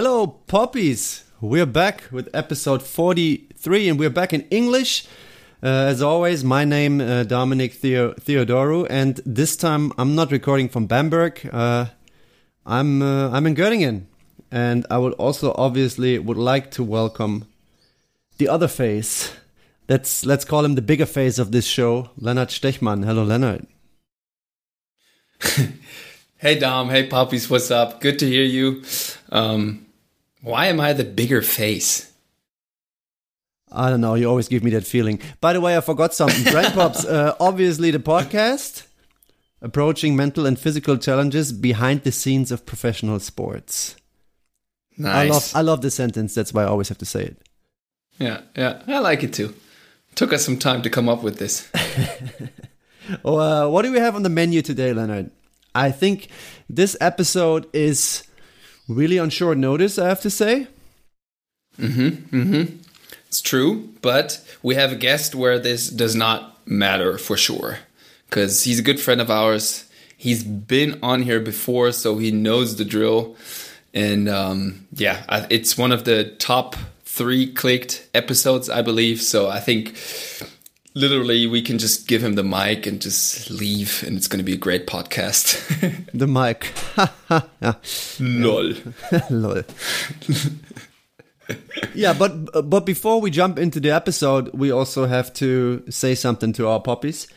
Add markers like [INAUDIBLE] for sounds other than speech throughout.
Hello, poppies. We're back with episode 43 and we're back in English. Uh, as always, my name uh, Dominic Theo- Theodoru, and this time I'm not recording from Bamberg. Uh, I'm uh, I'm in Göttingen, and I would also obviously would like to welcome the other face. Let's let's call him the bigger face of this show, Leonard Stechmann. Hello, Leonard. [LAUGHS] hey Dom, hey puppies, what's up? Good to hear you. Um, why am I the bigger face? I don't know. You always give me that feeling. By the way, I forgot something. [LAUGHS] Brain Pops, uh, obviously the podcast approaching mental and physical challenges behind the scenes of professional sports. Nice. I love I love the sentence. That's why I always have to say it. Yeah, yeah, I like it too. Took us some time to come up with this. [LAUGHS] oh, uh, what do we have on the menu today, Leonard? I think this episode is really on short notice. I have to say. Mm-hmm. Mm-hmm. It's true, but we have a guest where this does not matter for sure, because he's a good friend of ours. He's been on here before, so he knows the drill. And um, yeah, it's one of the top three clicked episodes, I believe. So I think literally we can just give him the mic and just leave, and it's going to be a great podcast. [LAUGHS] the mic. [LAUGHS] Lol. [LAUGHS] Lol. yeah, but but before we jump into the episode, we also have to say something to our puppies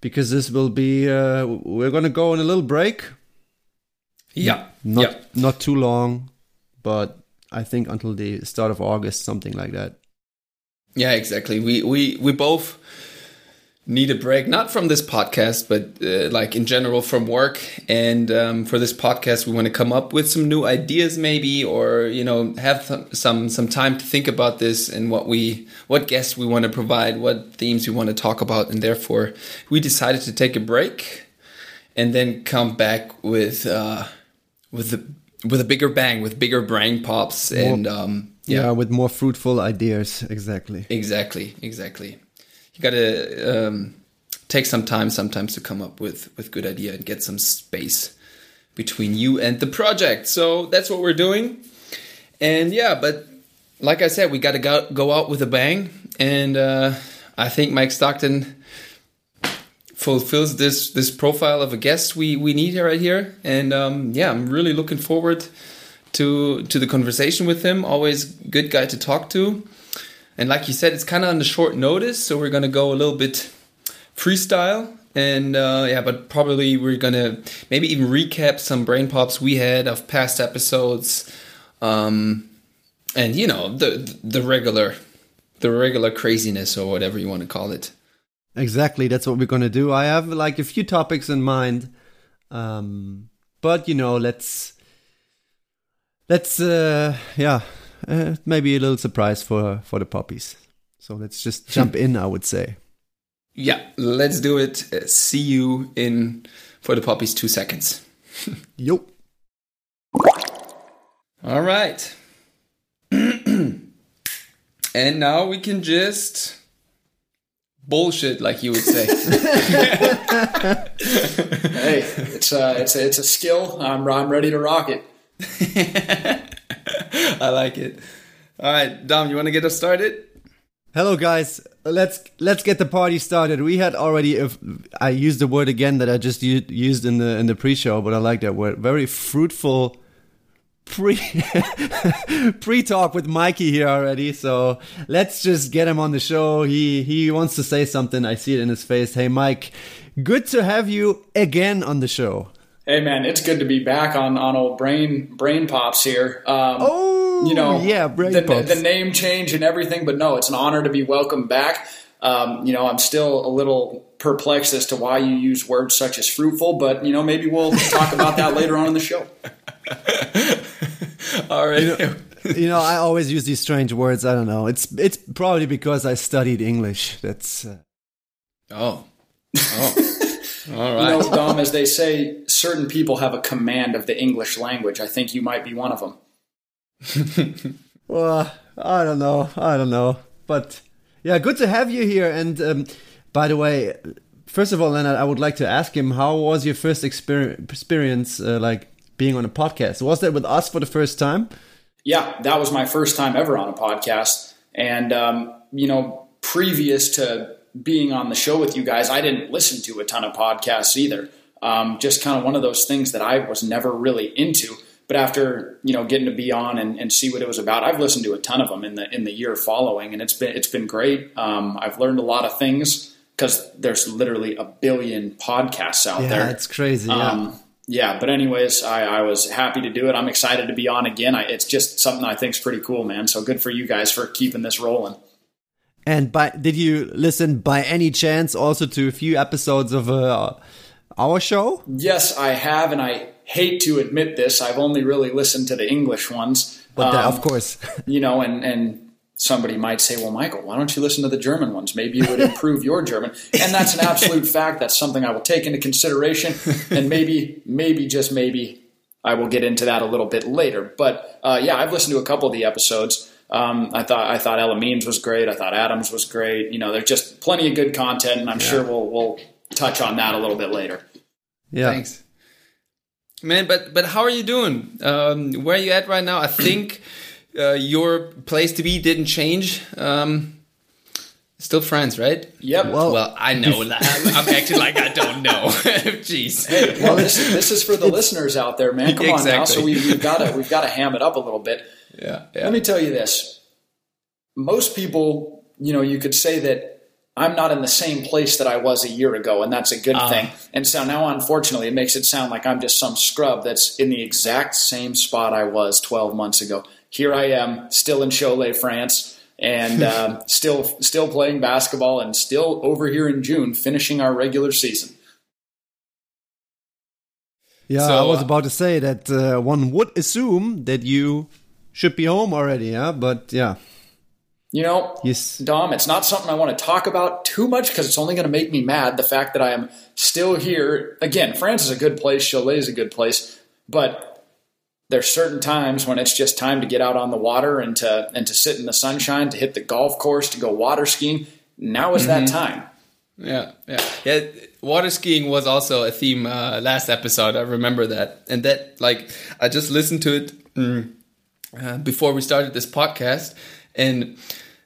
because this will be uh, we're gonna go on a little break. Yeah, not yeah. not too long, but I think until the start of August, something like that. Yeah, exactly. We we we both need a break, not from this podcast, but uh, like in general from work. And um, for this podcast, we want to come up with some new ideas, maybe, or you know, have th- some some time to think about this and what we what guests we want to provide, what themes we want to talk about, and therefore we decided to take a break and then come back with uh, with the with a bigger bang, with bigger brain pops, more, and um, yeah. yeah, with more fruitful ideas. Exactly. Exactly. Exactly you got to um, take some time sometimes to come up with with good idea and get some space between you and the project. So that's what we're doing. And yeah, but like I said, we got to go go out with a bang. And uh, I think Mike Stockton fulfills this this profile of a guest we we need right here. And um, yeah, I'm really looking forward to to the conversation with him. Always good guy to talk to. And like you said, it's kind of on the short notice, so we're gonna go a little bit freestyle. And uh, yeah, but probably we're gonna maybe even recap some brain pops we had of past episodes, um, and you know the the regular, the regular craziness or whatever you want to call it. Exactly, that's what we're gonna do. I have like a few topics in mind, um, but you know, let's let's uh, yeah uh, maybe a little surprise for for the puppies. So let's just [LAUGHS] jump in. I would say. Yeah, let's do it. Uh, see you in for the puppies. Two seconds. [LAUGHS] Yo. All right. [CLEARS THROAT] and now we can just bullshit, like you would say. [LAUGHS] hey, it's a, uh, it's a, it's a skill. I'm I'm ready to rock it. [LAUGHS] I like it. All right, Dom, you want to get us started? Hello, guys. Let's let's get the party started. We had already. If I used the word again that I just used in the in the pre-show, but I like that word. Very fruitful pre [LAUGHS] pre talk with Mikey here already. So let's just get him on the show. He he wants to say something. I see it in his face. Hey, Mike, good to have you again on the show. Hey man, it's good to be back on on old brain brain pops here. Um, oh, you know, yeah, brain the, pops. the name change and everything, but no, it's an honor to be welcomed back. Um, you know, I'm still a little perplexed as to why you use words such as fruitful, but you know, maybe we'll talk about that later on in the show. [LAUGHS] [LAUGHS] All right. You know, you know, I always use these strange words. I don't know. It's it's probably because I studied English. That's. Uh... Oh. Oh. [LAUGHS] All right. You know, Dom, as they say, certain people have a command of the English language. I think you might be one of them. [LAUGHS] well, I don't know. I don't know. But yeah, good to have you here. And um, by the way, first of all, Leonard, I would like to ask him how was your first experience, experience uh, like being on a podcast? Was that with us for the first time? Yeah, that was my first time ever on a podcast. And, um, you know, previous to being on the show with you guys, I didn't listen to a ton of podcasts either. Um, just kind of one of those things that I was never really into. But after you know getting to be on and, and, see what it was about, I've listened to a ton of them in the in the year following, and it's been it's been great. Um, I've learned a lot of things because there's literally a billion podcasts out yeah, there. it's crazy. Um, yeah, but anyways, I, I, was happy to do it. I'm excited to be on again. I, it's just something I think is pretty cool, man. So good for you guys for keeping this rolling. And by did you listen by any chance also to a few episodes of uh, our show? Yes, I have, and I hate to admit this. I've only really listened to the English ones, but um, of course, [LAUGHS] you know, and and somebody might say, well, Michael, why don't you listen to the German ones? Maybe it would improve your German. And that's an absolute [LAUGHS] fact. That's something I will take into consideration. And maybe, maybe, just maybe, I will get into that a little bit later. But uh, yeah, I've listened to a couple of the episodes. Um, I thought I thought Ella Means was great. I thought Adams was great. You know, there's just plenty of good content, and I'm yeah. sure we'll we'll touch on that a little bit later. Yeah. Thanks. Man, but but how are you doing? Um, where are you at right now? I think uh, your place to be didn't change. Um, still friends, right? Yep. Well, well I know that. I'm, I'm acting like I don't know. [LAUGHS] Jeez. Hey, well, this, this is for the listeners out there, man. Come exactly. on now. So we, we've got to we've got to ham it up a little bit. Yeah, yeah. Let me tell you this. Most people, you know, you could say that I'm not in the same place that I was a year ago, and that's a good uh, thing. And so now, unfortunately, it makes it sound like I'm just some scrub that's in the exact same spot I was 12 months ago. Here I am, still in Cholet, France, and uh, [LAUGHS] still still playing basketball, and still over here in June, finishing our regular season. Yeah, so, I was about to say that uh, one would assume that you should be home already, yeah, but yeah. You know, yes. Dom, it's not something I want to talk about too much because it's only going to make me mad. The fact that I am still here. Again, France is a good place, Cholet is a good place, but there's certain times when it's just time to get out on the water and to and to sit in the sunshine, to hit the golf course, to go water skiing. Now is mm-hmm. that time. Yeah, yeah, yeah. Water skiing was also a theme uh, last episode. I remember that, and that like I just listened to it mm, uh, before we started this podcast and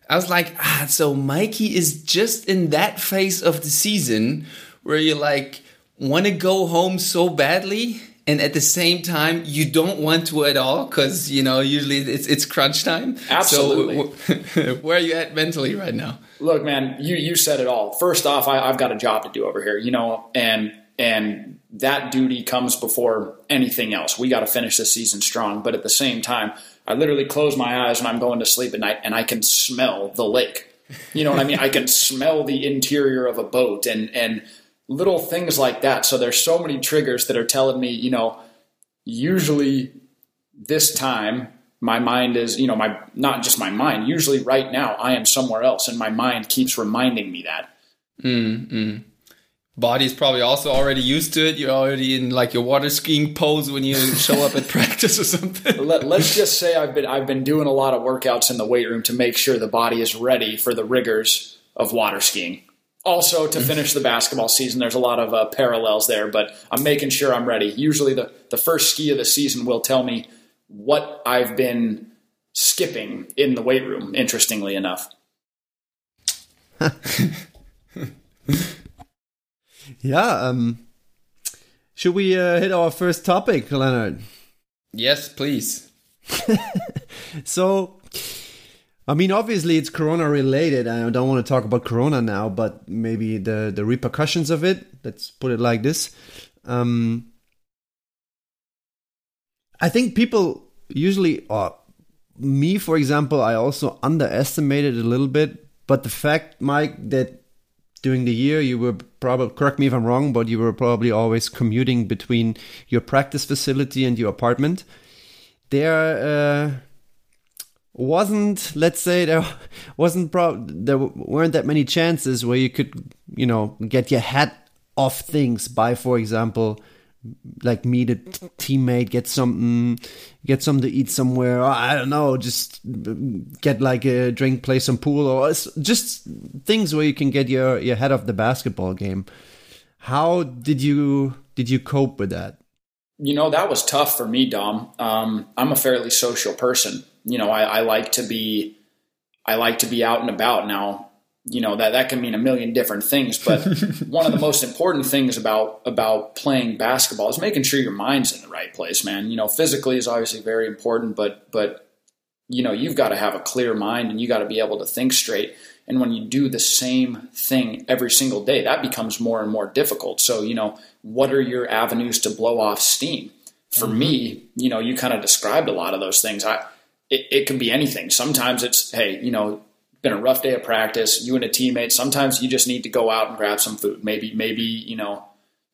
I was like, ah, so Mikey is just in that phase of the season where you like want to go home so badly and at the same time you don't want to at all because you know usually it's it's crunch time. Absolutely. So [LAUGHS] where are you at mentally right now? Look man you you said it all. First off I, i've got a job to do over here you know and and that duty comes before anything else. We got to finish the season strong but at the same time I literally close my eyes when I'm going to sleep at night and I can smell the lake. You know what I mean? I can smell the interior of a boat and and little things like that. So there's so many triggers that are telling me, you know, usually this time my mind is, you know, my not just my mind. Usually right now I am somewhere else and my mind keeps reminding me that. Mm, body's probably also already used to it. You're already in like your water skiing pose when you [LAUGHS] show up at practice or something. Let, us just say I've been I've been doing a lot of workouts in the weight room to make sure the body is ready for the rigors of water skiing. Also, to finish the basketball season, there's a lot of uh, parallels there, but I'm making sure I'm ready. Usually, the the first ski of the season will tell me what I've been skipping in the weight room. Interestingly enough. [LAUGHS] Yeah. Um, should we uh, hit our first topic, Leonard? Yes, please. [LAUGHS] so, I mean, obviously it's Corona related. I don't want to talk about Corona now, but maybe the the repercussions of it. Let's put it like this. Um, I think people usually, or me, for example, I also underestimated a little bit. But the fact, Mike, that during the year you were probably correct me if i'm wrong but you were probably always commuting between your practice facility and your apartment there uh, wasn't let's say there wasn't pro- there weren't that many chances where you could you know get your head off things by for example like meet a t- teammate, get something, get something to eat somewhere. I don't know, just get like a drink, play some pool, or just things where you can get your your head off the basketball game. How did you did you cope with that? You know that was tough for me, Dom. Um, I'm a fairly social person, You know, I, I like to be, I like to be out and about. Now, you know that that can mean a million different things, but [LAUGHS] one of the most important things about about playing basketball is making sure your mind's in the right place, man. You know, physically is obviously very important, but but you know you've got to have a clear mind and you got to be able to think straight. And when you do the same thing every single day, that becomes more and more difficult. So, you know, what are your avenues to blow off steam? For mm-hmm. me, you know, you kind of described a lot of those things. I, it, it can be anything. Sometimes it's, hey, you know, been a rough day of practice, you and a teammate, sometimes you just need to go out and grab some food. Maybe, maybe, you know,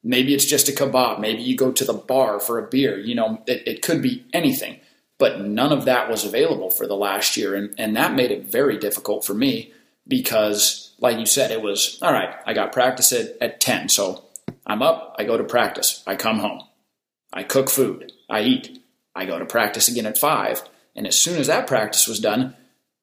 maybe it's just a kebab. Maybe you go to the bar for a beer. You know, it, it could be anything. But none of that was available for the last year. And, and that made it very difficult for me because, like you said, it was all right. I got practice at, at 10. So I'm up, I go to practice, I come home, I cook food, I eat, I go to practice again at 5. And as soon as that practice was done,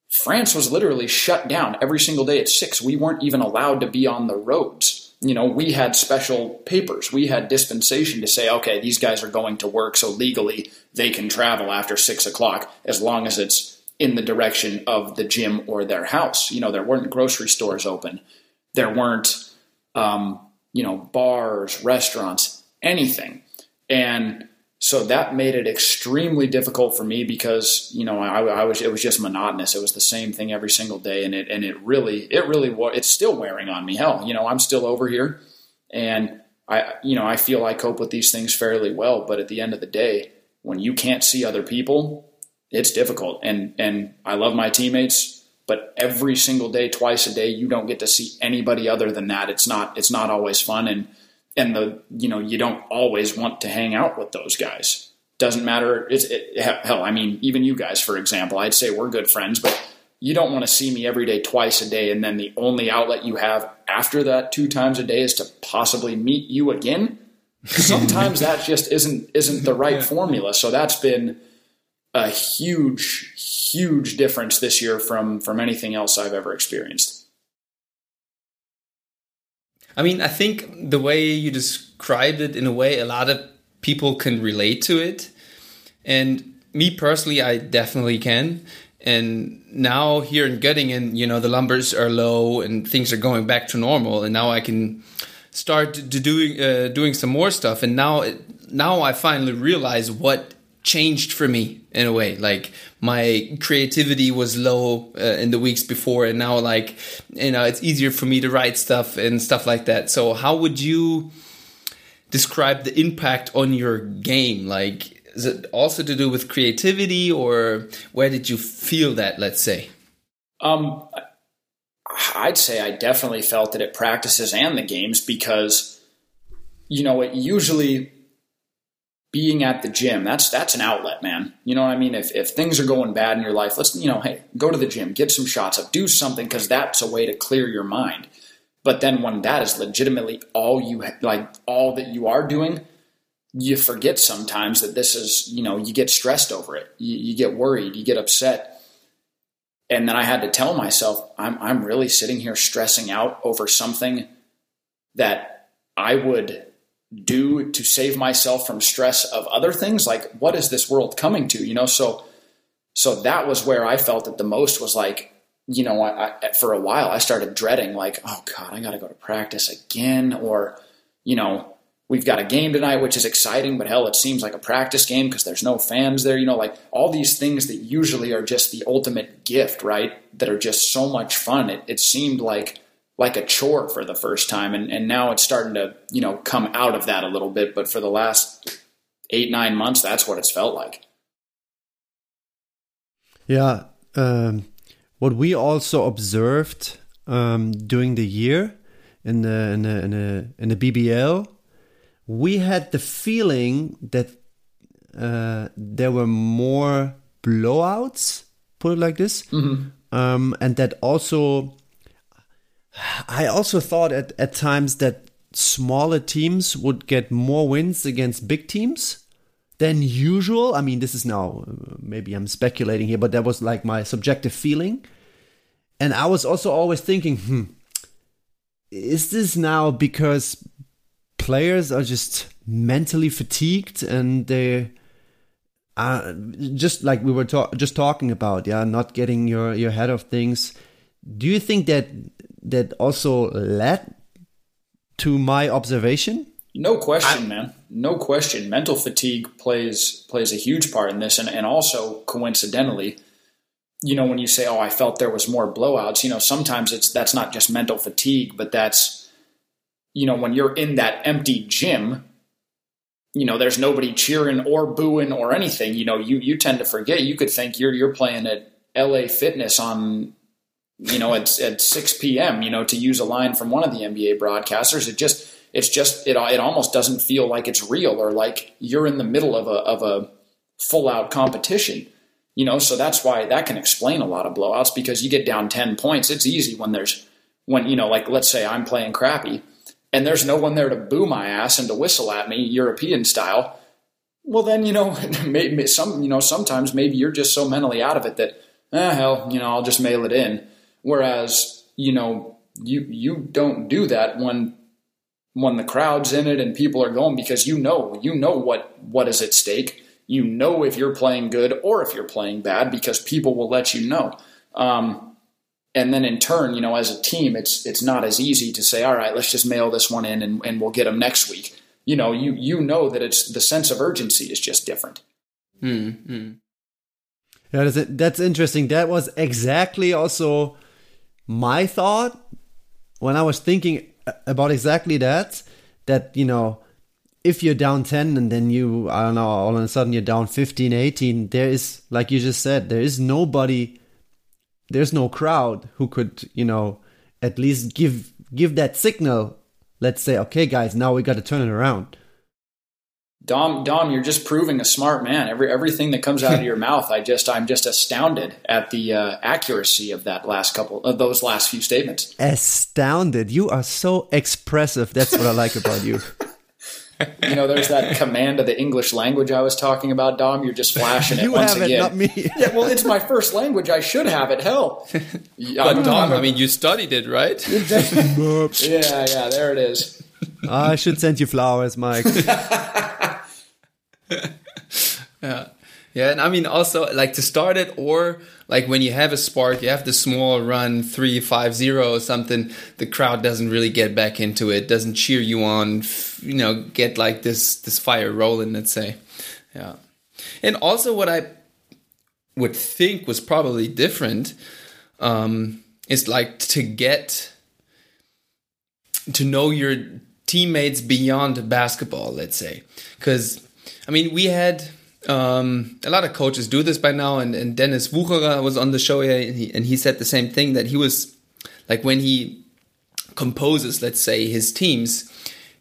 France was literally shut down every single day at 6. We weren't even allowed to be on the roads. You know, we had special papers. We had dispensation to say, okay, these guys are going to work, so legally they can travel after 6 o'clock as long as it's in the direction of the gym or their house. You know, there weren't grocery stores open. There weren't, um, you know, bars, restaurants, anything. And so that made it extremely difficult for me because, you know, I, I, was, it was just monotonous. It was the same thing every single day. And it, and it really, it really it's still wearing on me. Hell, you know, I'm still over here and I, you know, I feel I cope with these things fairly well. But at the end of the day, when you can't see other people, it's difficult. And and I love my teammates, but every single day, twice a day, you don't get to see anybody other than that. It's not it's not always fun, and and the you know you don't always want to hang out with those guys. Doesn't matter. It's it, hell. I mean, even you guys, for example, I'd say we're good friends, but you don't want to see me every day, twice a day, and then the only outlet you have after that two times a day is to possibly meet you again. Sometimes that just isn't isn't the right formula. So that's been a huge, huge difference this year from from anything else I've ever experienced. I mean, I think the way you described it, in a way, a lot of people can relate to it. And me personally, I definitely can. And now here in Göttingen, you know, the numbers are low and things are going back to normal. And now I can start doing uh, doing some more stuff. And now, now I finally realize what changed for me in a way. Like my creativity was low uh, in the weeks before and now like you know it's easier for me to write stuff and stuff like that. So how would you describe the impact on your game? Like is it also to do with creativity or where did you feel that let's say? Um i'd say i definitely felt that it at practices and the games because you know it usually being at the gym that's that's an outlet man. You know what i mean? If, if things are going bad in your life let's you know hey go to the gym get some shots up do something because that's a way to clear your mind. But then when that is legitimately all you like all that you are doing you forget sometimes that this is you know you get stressed over it. You, you get worried you get upset. And then i had to tell myself i'm i'm really sitting here stressing out over something that i would do to save myself from stress of other things? Like what is this world coming to you know? So so that was where i felt it the most was like you know I, I, for a while i started dreading like oh god i gotta go to practice again or you know we've got a game tonight which is exciting but hell it seems like a practice game because there's no fans there you know? Like all these things that usually are just the ultimate gift right? That are just so much fun. It, it seemed like like a chore for the first time. And, and now it's starting to you know come out of that a little bit. But for the last eight nine months that's what it's felt like. Yeah um, what we also observed um, during the year in the in the, in the in the BBL we had the feeling that uh, there were more blowouts put it like this mm-hmm. um, and that also I also thought at, at times that smaller teams would get more wins against big teams than usual. I mean, this is now maybe I'm speculating here, but that was like my subjective feeling. And I was also always thinking, hmm, is this now because players are just mentally fatigued and they uh, just like we were just talking about, yeah, not getting your your head of things. Do you think that that also led to my observation? No question, I, man. No question. Mental fatigue plays plays a huge part in this, and and also coincidentally, you know, when you say, "Oh, I felt there was more blowouts," you know, sometimes it's that's not just mental fatigue, but that's you know, when you're in that empty gym, you know, there's nobody cheering or booing or anything. You know, you you tend to forget. You could think you're you're playing at LA Fitness on, you know, at at 6 p.m. You know, to use a line from one of the NBA broadcasters, it just it's just it it almost doesn't feel like it's real or like you're in the middle of a of a full out competition. You know, so that's why that can explain a lot of blowouts because you get down 10 points. It's easy when there's when you know, like let's say I'm playing crappy and there's no one there to boo my ass and to whistle at me European style, well then you know [LAUGHS] maybe some you know sometimes maybe you're just so mentally out of it that ah hell you know I'll just mail it in. Whereas you know you you don't do that when when the crowd's in it and people are going because you know you know what what is at stake. You know if you're playing good or if you're playing bad because people will let you know. Um, and then in turn, you know, as a team, it's it's not as easy to say, all right, let's just mail this one in and, and we'll get them next week. You know, you you know that it's the sense of urgency is just different. Mm-hmm. Yeah, that's, that's interesting. That was exactly also my thought when I was thinking about exactly that. That you know, if you're down 10 and then you, I don't know, all of a sudden you're down 15, 18, there is, like you just said, there is nobody there's no crowd who could, you know, at least give give that signal. Let's say, okay, guys, now we got to turn it around. Dom, Dom, you're just proving a smart man. Every everything that comes out of [LAUGHS] your mouth, I just I'm just astounded at the uh, accuracy of that last couple of those last few statements. Astounded! You are so expressive. That's what I like about you. [LAUGHS] [LAUGHS] you know, there's that command of the English language I was talking about, Dom. You're just flashing it you once have again. It, not me. yeah, well, it's my first language. I should have it. Hell, but Dom, I mean, you studied it, right? yeah, yeah. There it is. I should send you flowers, Mike. [LAUGHS] yeah. Yeah, and I mean also like to start it or like when you have a spark, you have the small run three five zero or something. The crowd doesn't really get back into it, doesn't cheer you on, you know, get like this this fire rolling. Let's say, yeah. And also, what I would think was probably different um, is like to get to know your teammates beyond basketball. Let's say, because I mean, we had um, a lot of coaches do this by now, and, and Denis Wucherer was on the show here, and he, and he said the same thing that he was like when he composes, let's say, his teams,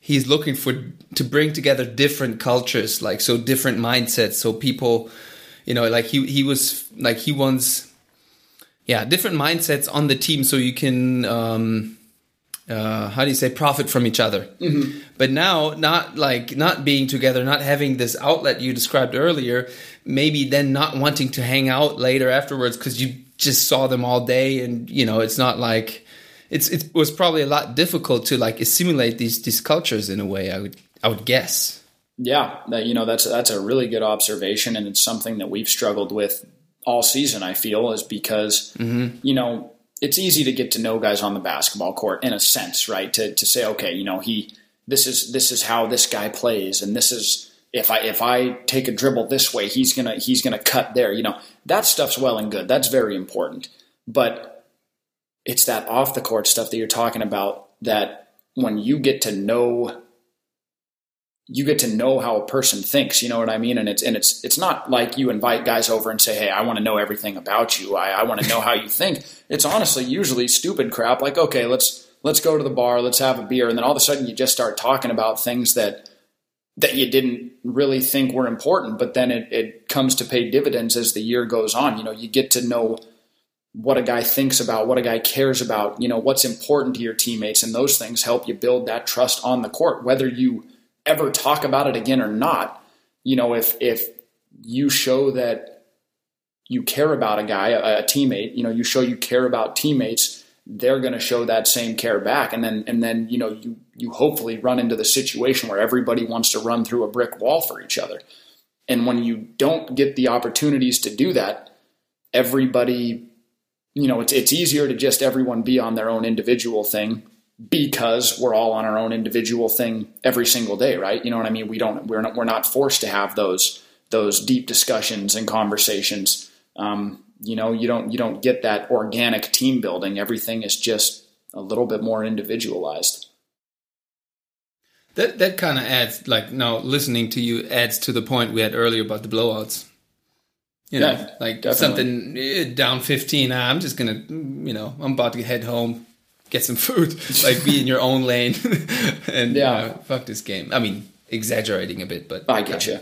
he's looking for to bring together different cultures, like so different mindsets, so people, you know, like he he was like he wants, yeah, different mindsets on the team, so you can. Um, uh, how do you say profit from each other mm-hmm. but now not like not being together not having this outlet you described earlier maybe then not wanting to hang out later afterwards because you just saw them all day and you know it's not like it's it was probably a lot difficult to like assimilate these these cultures in a way i would i would guess yeah that you know that's that's a really good observation and it's something that we've struggled with all season i feel is because mm-hmm. you know it's easy to get to know guys on the basketball court in a sense, right? To to say, okay, you know, he this is this is how this guy plays, and this is if I if I take a dribble this way, he's gonna he's gonna cut there. You know, that stuff's well and good. That's very important. But it's that off the court stuff that you're talking about that when you get to know you get to know how a person thinks. You know what I mean? And it's and it's it's not like you invite guys over and say, "Hey, I want to know everything about you. I, I want to know how you think." It's honestly usually stupid crap. Like, okay, let's let's go to the bar, let's have a beer, and then all of a sudden you just start talking about things that that you didn't really think were important, but then it, it comes to pay dividends as the year goes on. You know, you get to know what a guy thinks about, what a guy cares about, you know, what's important to your teammates, and those things help you build that trust on the court, whether you ever talk about it again or not. You know, if if you show that you care about a guy, a, a teammate, you know, you show you care about teammates, they're going to show that same care back, and then and then you know you you hopefully run into the situation where everybody wants to run through a brick wall for each other. And when you don't get the opportunities to do that, everybody, you know, it's, it's easier to just everyone be on their own individual thing because we're all on our own individual thing every single day, right? You know what I mean? We don't, we're not, we're not forced to have those, those deep discussions and conversations. Um, you know, you don't, you don't get that organic team building. Everything is just a little bit more individualized. That that kind of adds, like, now listening to you adds to the point we had earlier about the blowouts. You know, Yeah, like definitely. something eh, down 15. ah, I'm just gonna, you know, I'm about to head home, get some food, [LAUGHS] like be in your own lane, [LAUGHS] and Yeah. uh, fuck this game. I mean, exaggerating a bit, but I get you.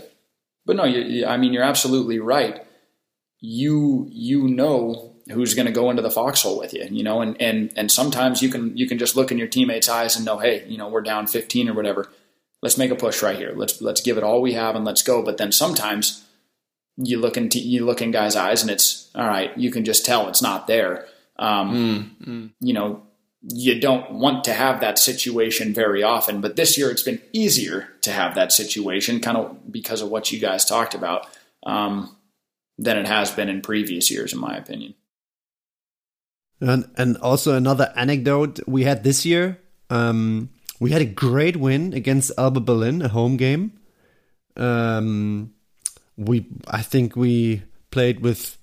But no, you, you, I mean, you're absolutely right. You you know who's going to go into the foxhole with you, you know, and and and sometimes you can you can just look in your teammates' eyes and know, hey, you know, we're down 15 or whatever. Let's make a push right here. Let's let's give it all we have and let's go. But then sometimes you look into you look in guys' eyes and it's all right. You can just tell it's not there. Um, You know, you don't want to have that situation very often, but this year it's been easier to have that situation, kind of because of what you guys talked about, um, than it has been in previous years, in my opinion. And and also another anecdote we had this year. Um, we had a great win against Alba Berlin, a home game. Um, we I think we played with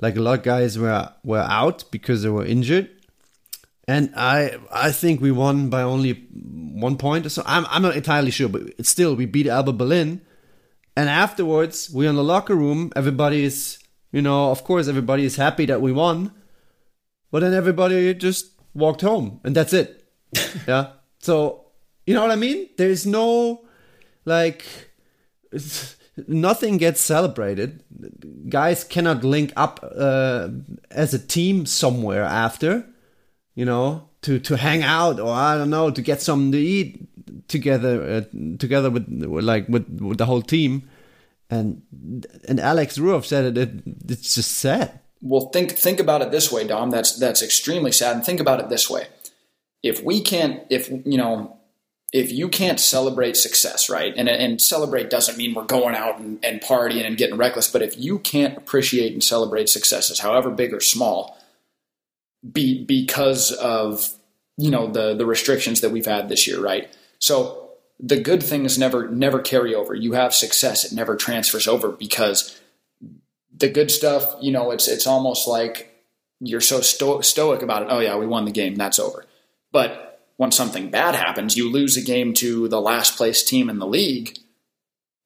like a lot of guys were were out because they were injured, and I I think we won by only one point or so. I'm I'm not entirely sure, but it's still we beat Alba Berlin, and afterwards we're in the locker room. Everybody is you know of course everybody is happy that we won. But then everybody just walked home and that's it. [LAUGHS] yeah. So, you know what I mean? There's no, like, nothing gets celebrated. Guys cannot link up uh, as a team somewhere after, you know, to, to hang out or I don't know, to get something to eat together, uh, together with, like, with, with the whole team. And, and Alex Ruoff said it, it, it's just sad. Well, think think about it this way, Dom. That's that's extremely sad. And think about it this way: if we can't, if you know, if you can't celebrate success, right? And and celebrate doesn't mean we're going out and, and partying and getting reckless. But if you can't appreciate and celebrate successes, however big or small, be because of you know the the restrictions that we've had this year, right? So the good things never never carry over. You have success; it never transfers over because the good stuff, you know, it's it's almost like you're so sto- stoic about it. Oh yeah, we won the game. That's over. But when something bad happens, you lose a game to the last place team in the league.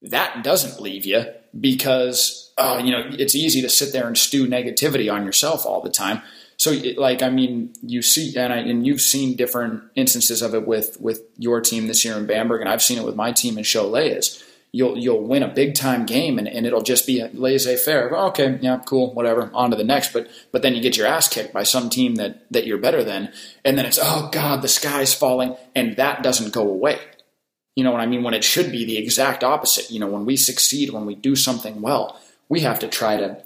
That doesn't leave you because uh, you know it's easy to sit there and stew negativity on yourself all the time. So, like, I mean, you see, and, I, and you've seen different instances of it with with your team this year in Bamberg, and I've seen it with my team in Cholet. You'll you'll win a big time game and, and it'll just be laissez faire. Okay, yeah, cool, whatever, on to the next. But but then you get your ass kicked by some team that that you're better than, and then it's oh god, the sky's falling, and that doesn't go away. You know what I mean? When it should be the exact opposite. You know, when we succeed, when we do something well, we have to try to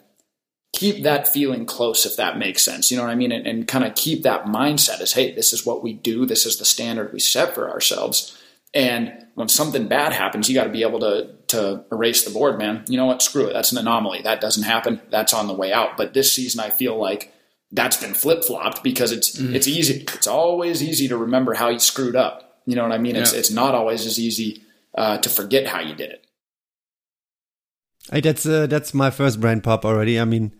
keep that feeling close, if that makes sense. You know what I mean? And, and kind of keep that mindset as, hey, this is what we do. This is the standard we set for ourselves. And when something bad happens, you got to be able to to erase the board, man. You know what? Screw it. That's an anomaly. That doesn't happen. That's on the way out. But this season, I feel like that's been flip flopped because it's it's easy. It's always easy to remember how you screwed up. You know what I mean? It's Yeah. it's not always as easy uh, to forget how you did it. Hey, that's uh, that's my first brain pop already. I mean,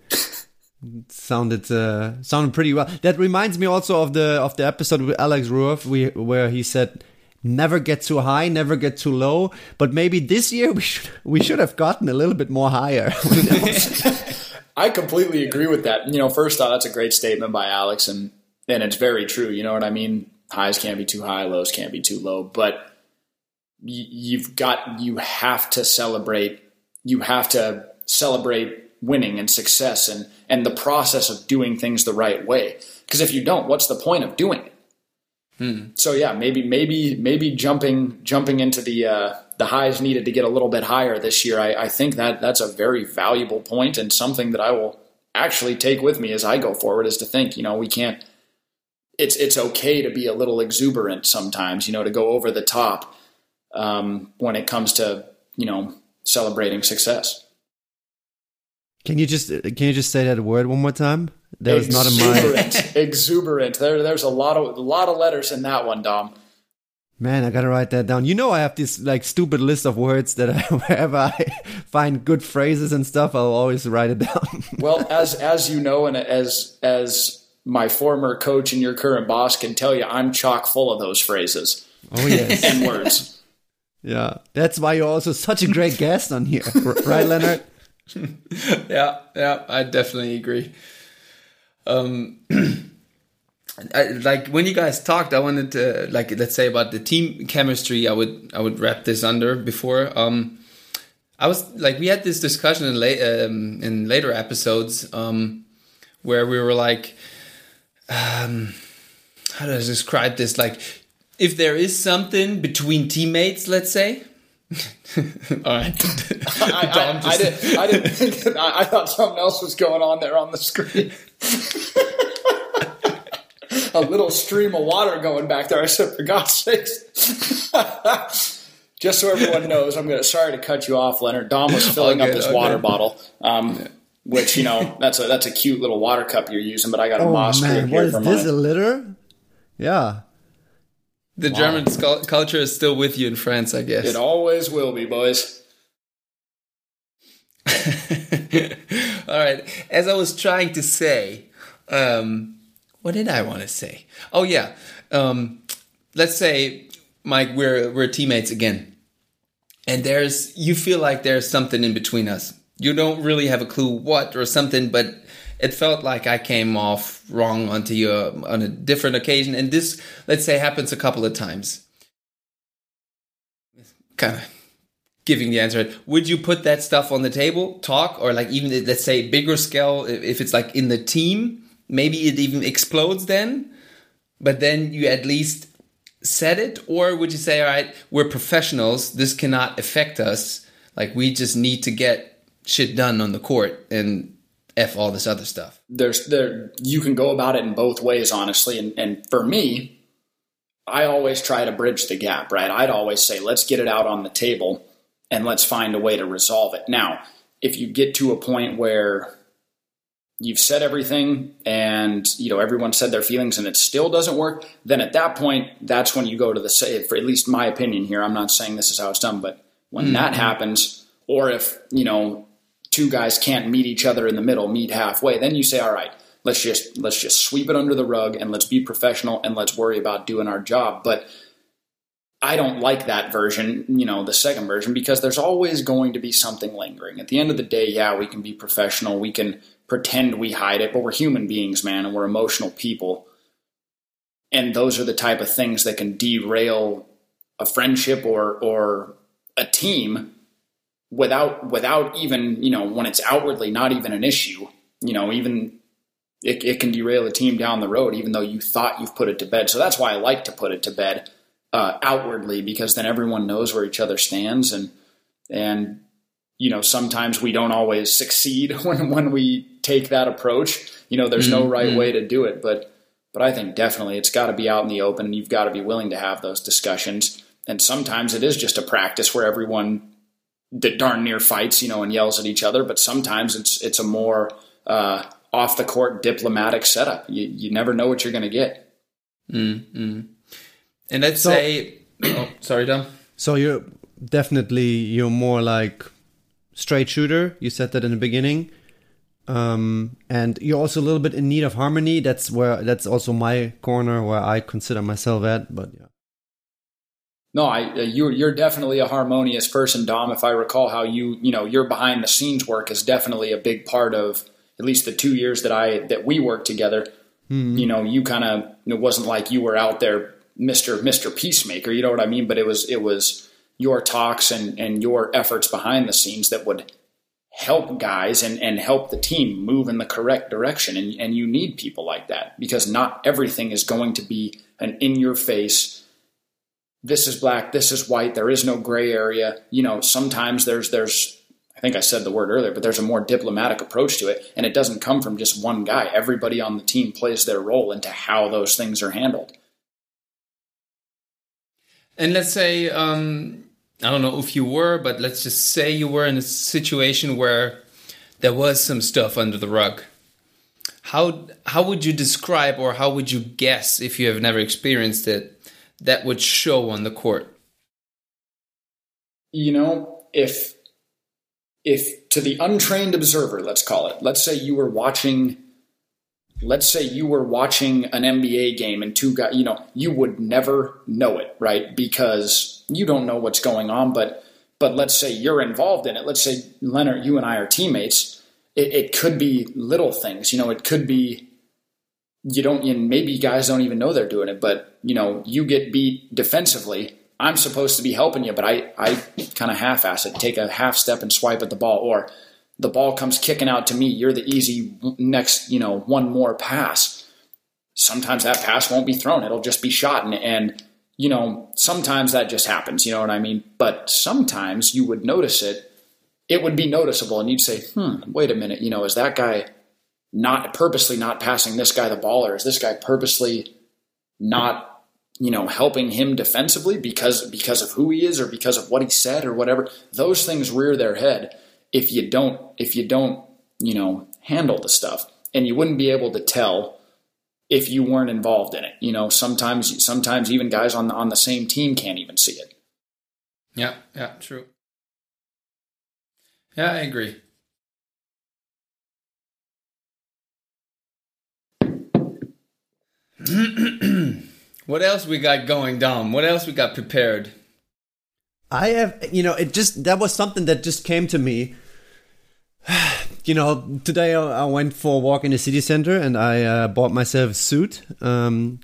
sounded uh, sounded pretty well. That reminds me also of the of the episode with Alex Ruoff, we where he said, "Never get too high, never get too low." But maybe this year we should we should have gotten a little bit more higher. [LAUGHS] [LAUGHS] I completely agree with that. You know, first off, that's a great statement by Alex, and and it's very true. You know what I mean? Highs can't be too high, lows can't be too low, but you've got you have to celebrate. You have to celebrate winning and success and and the process of doing things the right way. Because if you don't, what's the point of doing it? So yeah, maybe maybe maybe jumping jumping into the uh, the highs needed to get a little bit higher this year. I, I think that that's a very valuable point and something that I will actually take with me as I go forward. Is to think, you know, we can't. It's it's okay to be a little exuberant sometimes, you know, to go over the top um, when it comes to you know celebrating success. Can you just can you just say that word one more time? That was not my Exuberant. Exuberant. There, there's a lot of a lot of letters in that one, Dom. man. I gotta write that down. You know, I have this like stupid list of words that I, [LAUGHS] wherever I find good phrases and stuff, I'll always write it down. [LAUGHS] Well, as as you know, and as as my former coach and your current boss can tell you, I'm chock full of those phrases oh yes, [LAUGHS] and words. yeah. That's why you're also such a great guest on here, right, Leonard? [LAUGHS] yeah, yeah, I definitely agree. Um, [CLEARS THROAT] I, like when you guys talked, I wanted to like let's say about the team chemistry. I would I would wrap this under before. Um, I was like we had this discussion in late um, in later episodes um, where we were like, um, how do I describe this? Like if there is something between teammates, let's say. All right. [LAUGHS] I, Dom I, I, didn't, I didn't think that, I, I thought something else was going on there on the screen. [LAUGHS] a little stream of water going back there. I said, for God's sakes. [LAUGHS] Just so everyone knows, I'm gonna sorry to cut you off, Leonard. Dom was filling All up good, his all water good. bottle. Um, which you know that's a that's a cute little water cup you're using, but I got a Oh moss man, grip what here is for this? A litter? Yeah. The German scu- culture is still with you in France, I guess. It always will be, boys. [LAUGHS] All right. As I was trying to say, um, what did I want to say? Oh yeah. Um, let's say, Mike, we're we're teammates again, and there's you feel like there's something in between us. You don't really have a clue what or something, but it felt like I came off wrong onto you uh, on a different occasion, and this, let's say, happens a couple of times. Kind of giving the answer would you put that stuff on the table talk or like even let's say bigger scale if if it's like in the team maybe it even explodes then but then you at least said it or would you say all right we're professionals this cannot affect us like we just need to get shit done on the court and f all this other stuff. There's there you can go about it in both ways honestly. And, and for me i always try to bridge the gap right? I'd always say let's get it out on the table and let's find a way to resolve it. Now if you get to a point where you've said everything and you know everyone said their feelings and it still doesn't work then at that point that's when you go to the say for at least my opinion here i'm not saying this is how it's done but when hmm. that happens or if you know two guys can't meet each other in the middle meet halfway then you say all right let's just let's just sweep it under the rug and let's be professional and let's worry about doing our job but I don't like that version, you know, the second version, because there's always going to be something lingering. At the end of the day, yeah, we can be professional. We can pretend we hide it, but we're human beings, man, and we're emotional people. And those are the type of things that can derail a friendship or or a team without without even, you know, when it's outwardly not even an issue. You know, even it, it can derail a team down the road, even though you thought you've put it to bed. So that's why I like to put it to bed uh, outwardly because then everyone knows where each other stands and and you know sometimes we don't always succeed [LAUGHS] when when we take that approach you know there's no right way to do it but but I think definitely it's got to be out in the open and you've got to be willing to have those discussions and sometimes it is just a practice where everyone d- darn near fights you know and yells at each other but sometimes it's it's a more uh, off the court diplomatic setup you, you never know what you're going to get mm-hmm. and let's So- say oh sorry Dom So you're definitely you're more like straight shooter. You said that in the beginning. Um, and you're also a little bit in need of harmony. That's where that's also my corner where I consider myself at. But yeah, No, I uh, you're you're definitely a harmonious person, Dom. If I recall how you you know your behind the scenes work is definitely a big part of at least the two years that I that we worked together. You know, you kind of it wasn't like you were out there, Mister Mister Peacemaker. You know what I mean? But it was it was your talks and and your efforts behind the scenes that would help guys and and help the team move in the correct direction. And and you need people like that because not everything is going to be an in your face this is black, this is white, there is no gray area. You know, sometimes there's there's I think I said the word earlier, but there's a more diplomatic approach to it, and it doesn't come from just one guy. Everybody on the team plays their role into how those things are handled. And let's say, um, I don't know if you were, but let's just say you were in a situation where there was some stuff under the rug. How how would you describe or how would you guess if you have never experienced it that would show on the court? You know, if if to the untrained observer, let's call it, let's say you were watching let's say you were watching an NBA game and two guys, you know, you would never know it, right? Because you don't know what's going on, but but let's say you're involved in it. Let's say Leonard, you and I are teammates. It, it could be little things, you know. It could be you don't, and maybe guys don't even know they're doing it, but you know, you get beat defensively. I'm supposed to be helping you, but I I kind of half-ass it, take a half step and swipe at the ball, or the ball comes kicking out to me. You're the easy next, you know, one more pass. Sometimes that pass won't be thrown. It'll just be shot. And, and, you know, sometimes that just happens. You know what I mean? But sometimes you would notice it. It would be noticeable. And you'd say, hmm, wait a minute. You know, is that guy not purposely not passing this guy the ball or is this guy purposely not, you know, helping him defensively because, because of who he is or because of what he said or whatever? Those things rear their head if you don't if you don't you know handle the stuff. And you wouldn't be able to tell if you weren't involved in it. You know sometimes sometimes even guys on the, on the same team can't even see it. Yeah yeah true. Yeah i agree [CLEARS THROAT] what else we got going Dom? what else we got prepared I have, you know, it just that was something that just came to me. [SIGHS] You know, today I went for a walk in the city center and I uh, bought myself a suit. Um,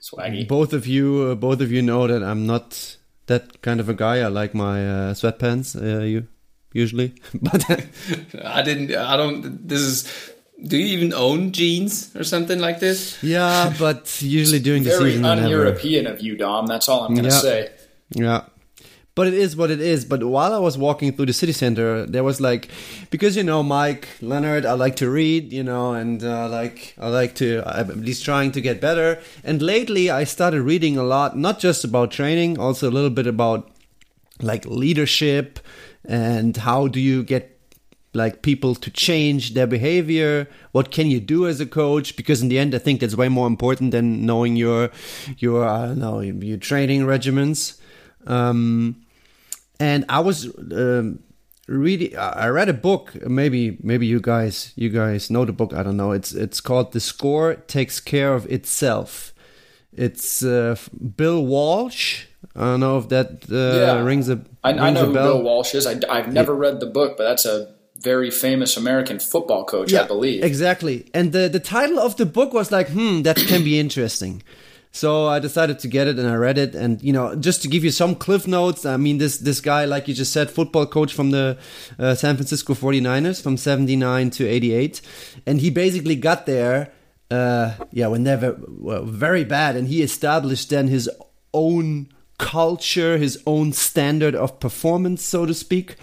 Swaggy. Both of you, uh, both of you know that I'm not that kind of a guy. I like my uh, sweatpants. Uh, you usually, [LAUGHS] but [LAUGHS] I didn't. I don't. This is. Do you even own jeans or something like this? Yeah, but usually during the Very un-European of you, Dom. That's all I'm going to Yeah. say. Yeah. But it is what it is. But while I was walking through the city center, there was like, because you know, Mike Leonard, I like to read, you know, and uh, like I like to, I'm at least trying to get better. And lately, I started reading a lot, not just about training, also a little bit about like leadership and how do you get like people to change their behavior. What can you do as a coach? Because in the end i think that's way more important than knowing your your i don't know your training regimens. Um and i was um reading i read a book. Maybe maybe you guys you guys know the book. I don't know. It's it's called the score takes care of itself. It's uh, bill walsh. I don't know if that uh, Yeah. rings a I, rings I know a bell. Bill Walsh is. I, have never read the book, but that's a very famous American football coach, I believe. Exactly. And the, the title of the book was like, hmm, that can be interesting. So I decided to get it and I read it. And, you know, just to give you some cliff notes, I mean, this, this guy, like you just said, football coach from the uh, San Francisco 49ers from 79 to 88. And he basically got there, uh, yeah, when they were were very bad. And he established then his own culture, his own standard of performance, so to speak.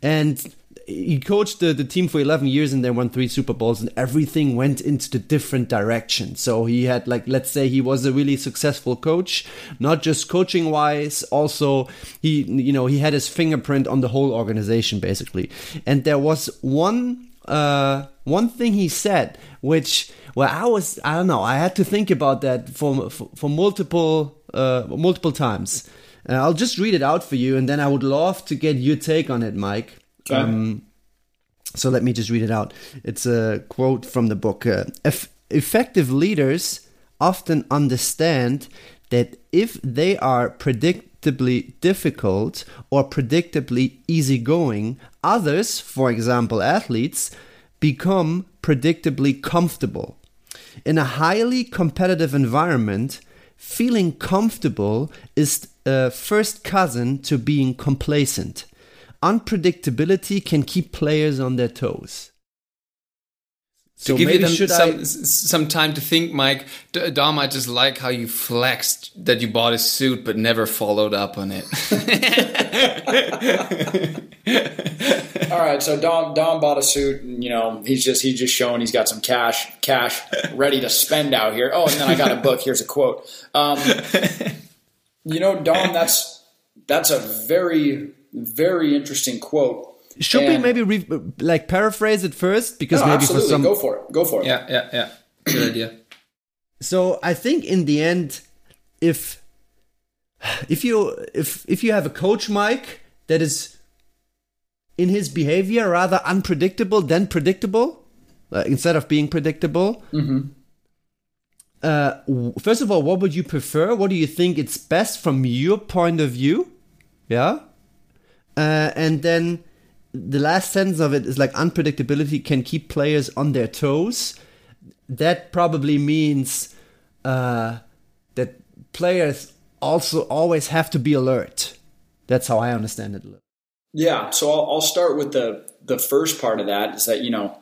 And he coached the, the team for 11 years and they won three Super Bowls and everything went into the different direction. So he had like, let's say he was a really successful coach, not just coaching wise, also he, you know, he had his fingerprint on the whole organization basically. And there was one, uh, one thing he said, which, well, I was, I don't know, I had to think about that for, for, for multiple, uh, multiple times. Uh, I'll just read it out for you and then I would love to get your take on it, Mike. Um, so let me just read it out. It's a quote from the book. Uh, "Eff- effective leaders often understand that if they are predictably difficult or predictably easygoing, others, for example athletes, become predictably comfortable. In a highly competitive environment, feeling comfortable is a first cousin to being complacent. Unpredictability can keep players on their toes. to give you them some I- s- some time to think, Mike. D- Dom, I just like how you flexed that you bought a suit but never followed up on it. [LAUGHS] All right, so Dom Dom bought a suit, and you know he's just he's just showing he's got some cash cash ready to spend out here. Oh, and then I got a book. Here's a quote. Um, you know, Dom, that's that's a very very interesting quote. Should and, we maybe re- like paraphrase it first because no, maybe absolutely. for some go for it. Go for it. Yeah, yeah, yeah. Good idea. So I think in the end, if if you if if you have a coach Mike that is in his behavior rather unpredictable than predictable, uh, instead of being predictable. Mm-hmm. Uh, first of all, what would you prefer? What do you think it's best from your point of view? Yeah. Uh, and then the last sentence of it is like unpredictability can keep players on their toes. That probably means uh, that players also always have to be alert. That's how I understand it. Yeah. So I'll, I'll start with the the first part of that is that you know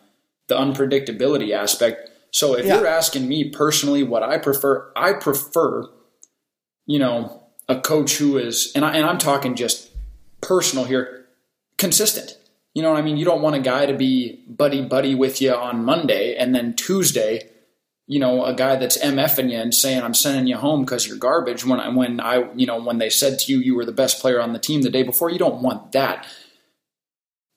the unpredictability aspect. So if yeah. you're asking me personally what I prefer, I prefer, you know, a coach who is, and, I, and I'm talking just personal here, consistent. You know what I mean? You don't want a guy to be buddy buddy with you on Monday and then Tuesday, you know, a guy that's MFing you and saying I'm sending you home because you're garbage. When when I you know when they said to you you were the best player on the team the day before, you don't want that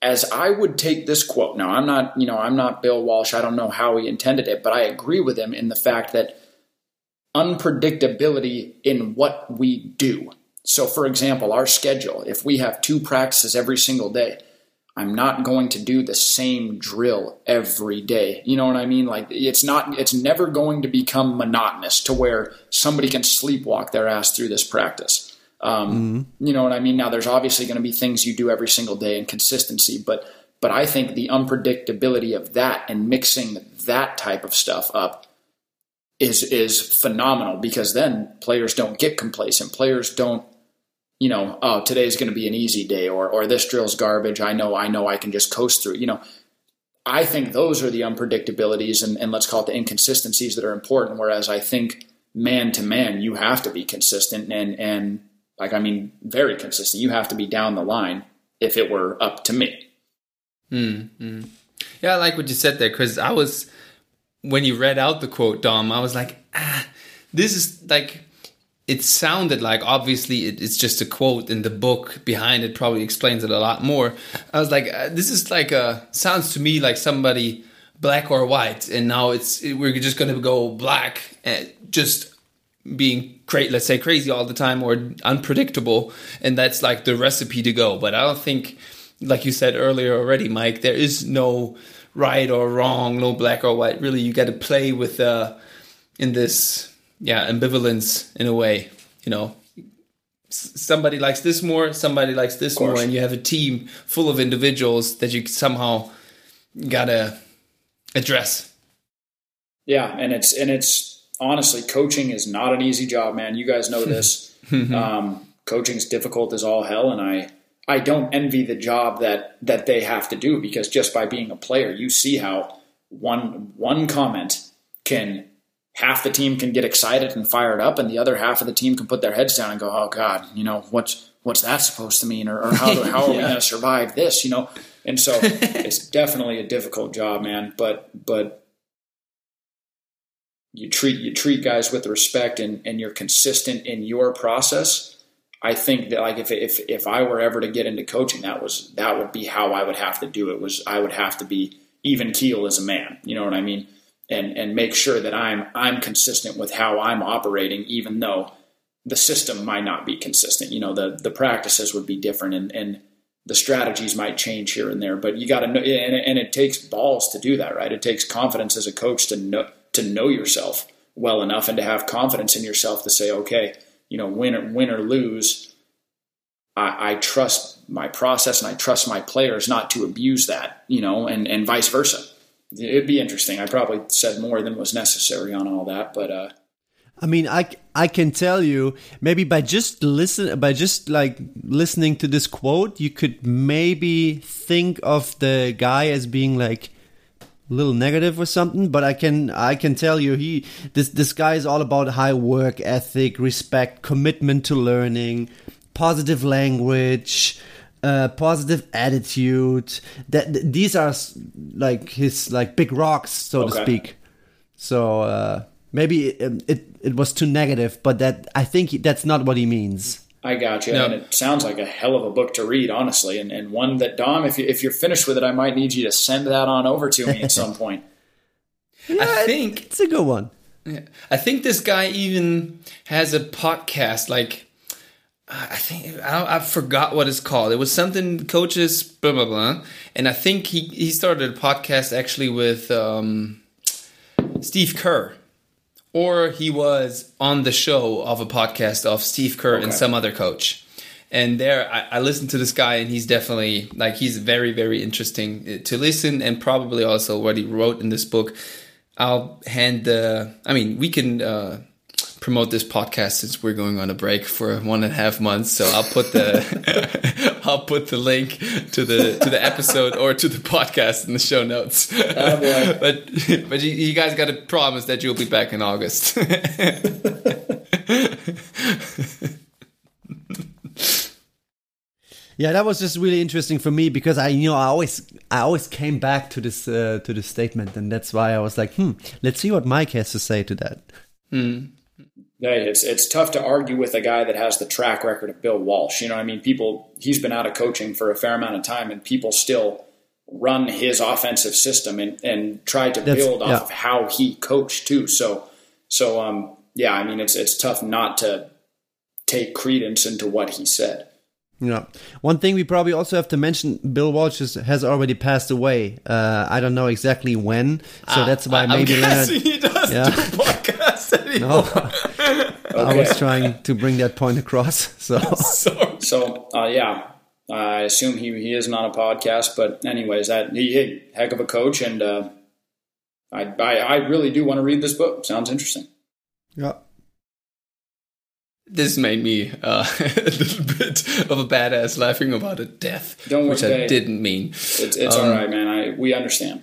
as I would take this quote. Now, I'm not, you know, I'm not Bill Walsh. I don't know how he intended it, but I agree with him in the fact that unpredictability in what we do. So, for example, our schedule, if we have two practices every single day, I'm not going to do the same drill every day. You know what I mean? Like it's not it's never going to become monotonous to where somebody can sleepwalk their ass through this practice. Um, mm-hmm. You know what I mean? Now, there's obviously going to be things you do every single day and consistency, but but I think the unpredictability of that and mixing that type of stuff up is is phenomenal because then players don't get complacent. Players don't, you know, oh today's going to be an easy day or or this drill's garbage. I know I know I can just coast through. You know, I think those are the unpredictabilities and, and let's call it the inconsistencies that are important. Whereas I think man to man, you have to be consistent and and like, I mean, very consistent. You have to be down the line if it were up to me. Mm-hmm. Yeah, I like what you said there because I was, when you read out the quote, Dom, I was like, ah, this is like, it sounded like obviously it, it's just a quote and the book behind it probably explains it a lot more. I was like, uh, this is like a, sounds to me like somebody black or white and now it's we're just to go black and just being cra- let's say crazy all the time or unpredictable and that's like the recipe to go but i don't think like you said earlier already mike there is no right or wrong no black or white really you got to play with uh in this yeah ambivalence in a way you know somebody likes this more somebody likes this more and you have a team full of individuals that you somehow gotta address yeah and it's and it's honestly, coaching is not an easy job, man. You guys know this. [LAUGHS] um, coaching is difficult as all hell, and I I don't envy the job that that they have to do because just by being a player, you see how one one comment can half the team can get excited and fired up, and the other half of the team can put their heads down and go, "Oh God, you know what's what's that supposed to mean?" Or, or how do, how are [LAUGHS] yeah. we going to survive this? You know, and so [LAUGHS] it's definitely a difficult job, man. But but you treat you treat guys with respect and, and you're consistent in your process, I think that like if if if I were ever to get into coaching, that was that would be how I would have to do it. Was I would have to be even keel as a man. You know what I mean? And and make sure that I'm I'm consistent with how I'm operating, even though the system might not be consistent. You know, the the practices would be different and and the strategies might change here and there. But you got to know, and, and it takes balls to do that, right? It takes confidence as a coach to know to know yourself well enough and to have confidence in yourself to say, okay, you know, win or win or lose, I, I trust my process and I trust my players not to abuse that, you know, and, and vice versa. It'd be interesting. I probably said more than was necessary on all that, but uh, I mean, I, I can tell you maybe by just listen by just like listening to this quote, you could maybe think of the guy as being like little negative or something but i can i can tell you he this this guy is all about high work ethic respect commitment to learning positive language uh, positive attitude. That th- these are like his like big rocks so okay. to speak. So uh, maybe it, it, it was too negative but that i think that's not what he means I got you. No. And it sounds like a hell of a book to read, honestly, and, and one that Dom, if you if you're finished with it, I might need you to send that on over to me at some [LAUGHS] point. Yeah, I think it's a good one. Yeah. I think this guy even has a podcast. Like, I think I, I forgot what it's called. It was something coaches blah blah blah. And I think he he started a podcast actually with um, Steve Kerr, or he was on the show of a podcast of Steve Kerr and some other coach. And there, I, I listened to this guy, and he's definitely like he's very, very interesting uh, to listen, and probably also what he wrote in this book. I'll hand the. I mean, we can uh, promote this podcast since we're going on a break for one and a half months. So I'll put the [LAUGHS] I'll put the link to the to the episode or to the podcast in the show notes. boy. [LAUGHS] but but you, you guys got to promise that you'll be back in August. [LAUGHS] Yeah, that was just really interesting for me because I, you know, I always, I always came back to this, uh, to this statement, and that's why I was like, hmm, let's see what Mike has to say to that. Yeah, it's it's tough to argue with a guy that has the track record of Bill Walsh. You know, what I mean, people he's been out of coaching for a fair amount of time, and people still run his offensive system and and try to That's- build off yeah. of how he coached too. So so um yeah, I mean, it's it's tough not to take credence into what he said. Yeah. One thing we probably also have to mention: Bill Walsh is, has already passed away. Uh, I don't know exactly when, so that's why I'm maybe guessing Leonard. he does Yeah. do podcasts anymore. No, [LAUGHS] I was trying to bring that point across. [LAUGHS] So [LAUGHS] Sorry. So uh, yeah, I assume he he isn't on a podcast, but anyways, that he, he heck of a coach, and uh, I, I I really do want to read this book. Sounds interesting. yeah. This made me uh, [LAUGHS] a little bit of a badass laughing about a death, Don't worry, which I hey. didn't mean. It's it's Um, all right, man. I we understand.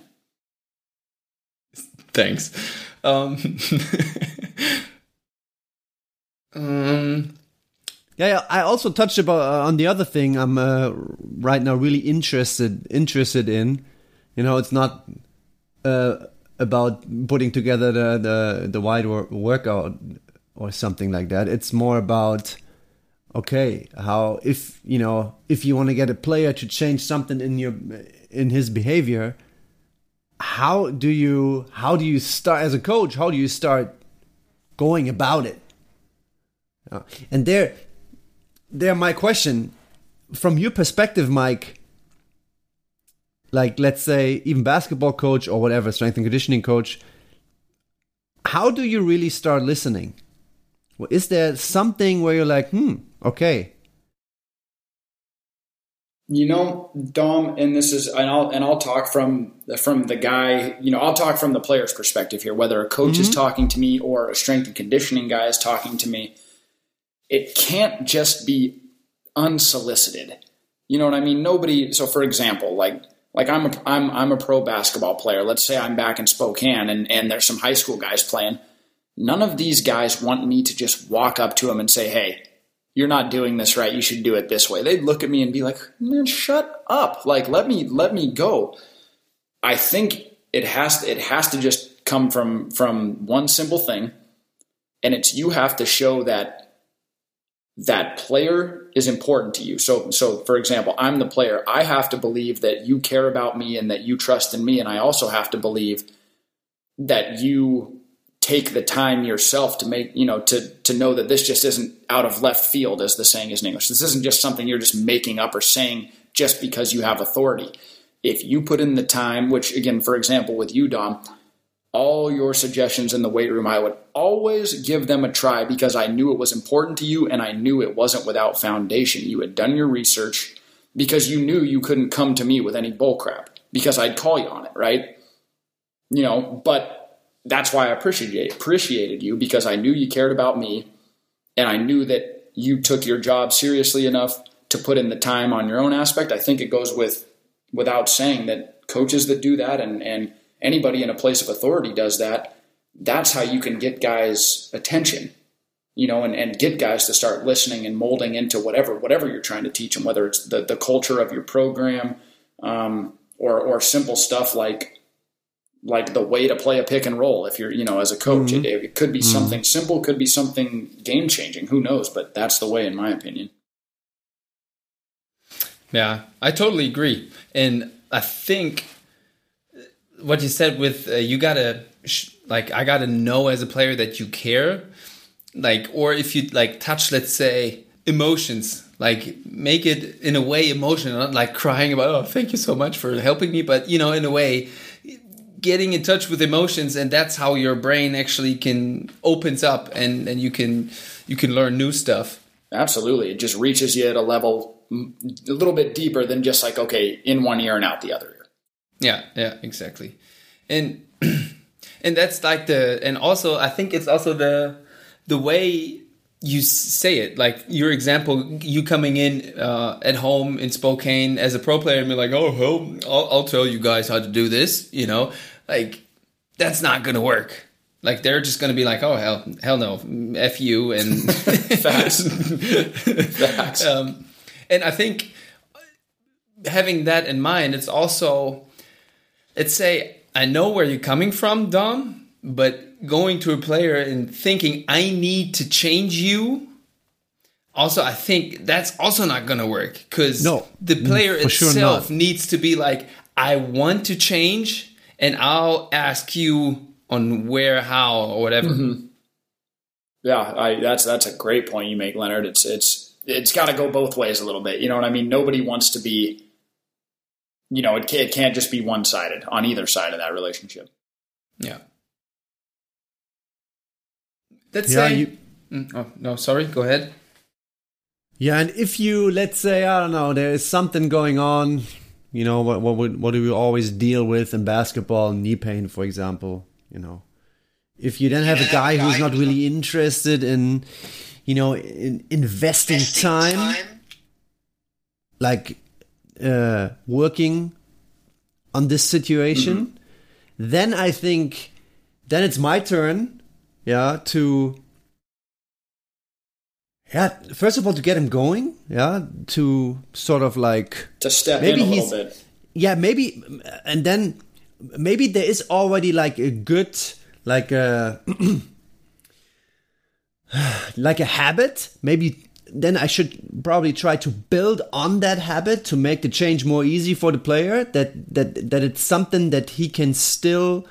Thanks. Um, [LAUGHS] um, Yeah, yeah, I also touched about uh, on the other thing I'm uh, right now really interested interested in. You know, it's not uh, about putting together the the, the wide wor- workout or something like that. It's more about okay, how if you know if you want to get a player to change something in your in his behavior, how do you how do you start as a coach? How do you start going about it? Uh, and there there my question from your perspective mike like let's say even basketball coach or whatever strength and conditioning coach how do you really start listening is there something where you're like hmm okay You know, Dom, and this is, and I'll and I'll talk from from the guy. You know, I'll talk from the player's perspective here. Whether a coach is talking to me or a strength and conditioning guy is talking to me, it can't just be unsolicited. You know what I mean? Nobody. So, for example, like like I'm a I'm I'm a pro basketball player. Let's say I'm back in Spokane, and and there's some high school guys playing. None of these guys want me to just walk up to them and say, "Hey, you're not doing this right. You should do it this way." They'd look at me and be like, "Man, shut up! Like, let me let me go." I think it has it has to just come from from one simple thing, and it's you have to show that that player is important to you. So so for example, I'm the player. I have to believe that you care about me and that you trust in me and I also have to believe that you take the time yourself to make, you know, to to know that this just isn't out of left field as the saying is in English. This isn't just something you're just making up or saying just because you have authority. If you put in the time, which again, for example, with you, Dom, all your suggestions in the weight room, I would always give them a try because I knew it was important to you and I knew it wasn't without foundation. You had done your research because you knew you couldn't come to me with any bullcrap because I'd call you on it, right? You know, but that's why I appreciate appreciated you because I knew you cared about me and I knew that you took your job seriously enough to put in the time on your own aspect. I think it goes with without saying that coaches that do that and, and anybody in a place of authority does that, that's how you can get guys' attention, you know, and, and get guys to start listening and molding into whatever whatever you're trying to teach them, whether it's the, the culture of your program um, or or simple stuff like like the way to play a pick and roll if you're you know as a coach. Mm-hmm. it, it, could be mm-hmm. something simple could be something game changing who knows? But that's the way in my opinion. Yeah i totally agree. And i think what you said with uh, you gotta like i gotta know as a player that you care. Like or if you like touch let's say emotions like make it in a way emotional not like crying about oh thank you so much for helping me but you know in a way getting in touch with emotions and that's how your brain actually can opens up and and you can you can learn new stuff. Absolutely. It just reaches you at a level a little bit deeper than just like okay in one ear and out the other ear. Yeah yeah exactly. And [CLEARS THROAT] and that's like the and also i think it's also the the way you say it like your example you coming in uh, at home in spokane as a pro player and be like oh well I'll, I'll tell you guys how to do this you know? Like that's not gonna work. Like they're just gonna be like oh hell hell no f you and [LAUGHS] facts. Facts. [LAUGHS] Um, and i think having that in mind it's also it's say i know where you're coming from dom but going to a player and thinking I need to change you also I think that's also not going to work cuz no, the player itself sure needs to be like I want to change and I'll ask you on where how or whatever. Mm-hmm. Yeah, I, that's that's a great point you make Leonard. It's it's it's got to go both ways a little bit. You know what I mean? Nobody wants to be you know, it, it can't just be one-sided on either side of that relationship. Yeah. Let's yeah, say. You, mm, oh, no, sorry, go ahead. Yeah, and if you, let's say, I don't know, there is something going on, you know, what, what, what do we always deal with in basketball, knee pain, for example, you know. If you then have a guy who's not really interested in, you know, in investing, investing time, time, like uh, working on this situation, mm-hmm. then I think then it's my turn yeah, to yeah, first of all to get him going, yeah, to sort of like to step maybe in a little bit. Yeah, maybe, and then maybe there is already like a good like a [CLEARS THROAT] like a habit. Maybe then I should probably try to build on that habit to make the change more easy for the player. That that that it's something that he can still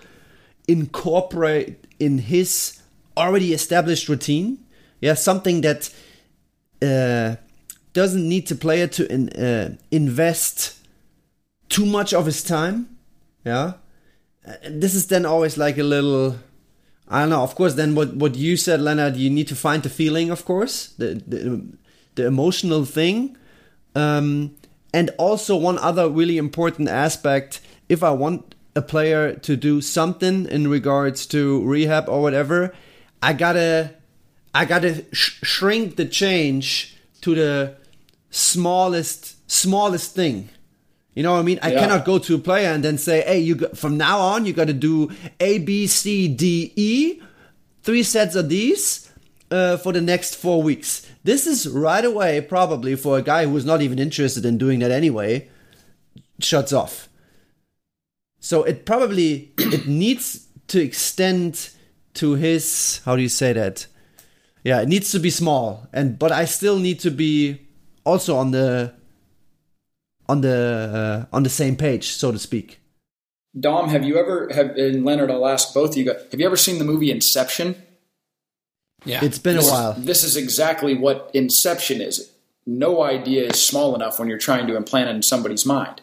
incorporate in his already established routine. Yeah, something that uh, doesn't need the player to in, uh, invest too much of his time. Yeah, and this is then always like a little. I don't know. Of course, then what what you said, Leonard, you need to find the feeling. Of course, the the, the emotional thing, um, and also one other really important aspect. If I want a player to do something in regards to rehab or whatever, I gotta I gotta sh- shrink the change to the smallest smallest thing. You know what I mean? I yeah. cannot go to a player and then say, "Hey, you got, from now on you got to do A, B, C, D, E, three sets of these uh, for the next four weeks." This is right away probably for a guy who's not even interested in doing that anyway. Shuts off. So it probably it needs to extend to his how do you say that? Yeah, it needs to be small, and but I still need to be also on the on the uh, on the same page, so to speak. Dom, have you ever have and Leonard? I'll ask both of you guys. Have you ever seen the movie Inception? Yeah, it's been this, a while. This is exactly what Inception is. No idea is small enough when you're trying to implant it in somebody's mind,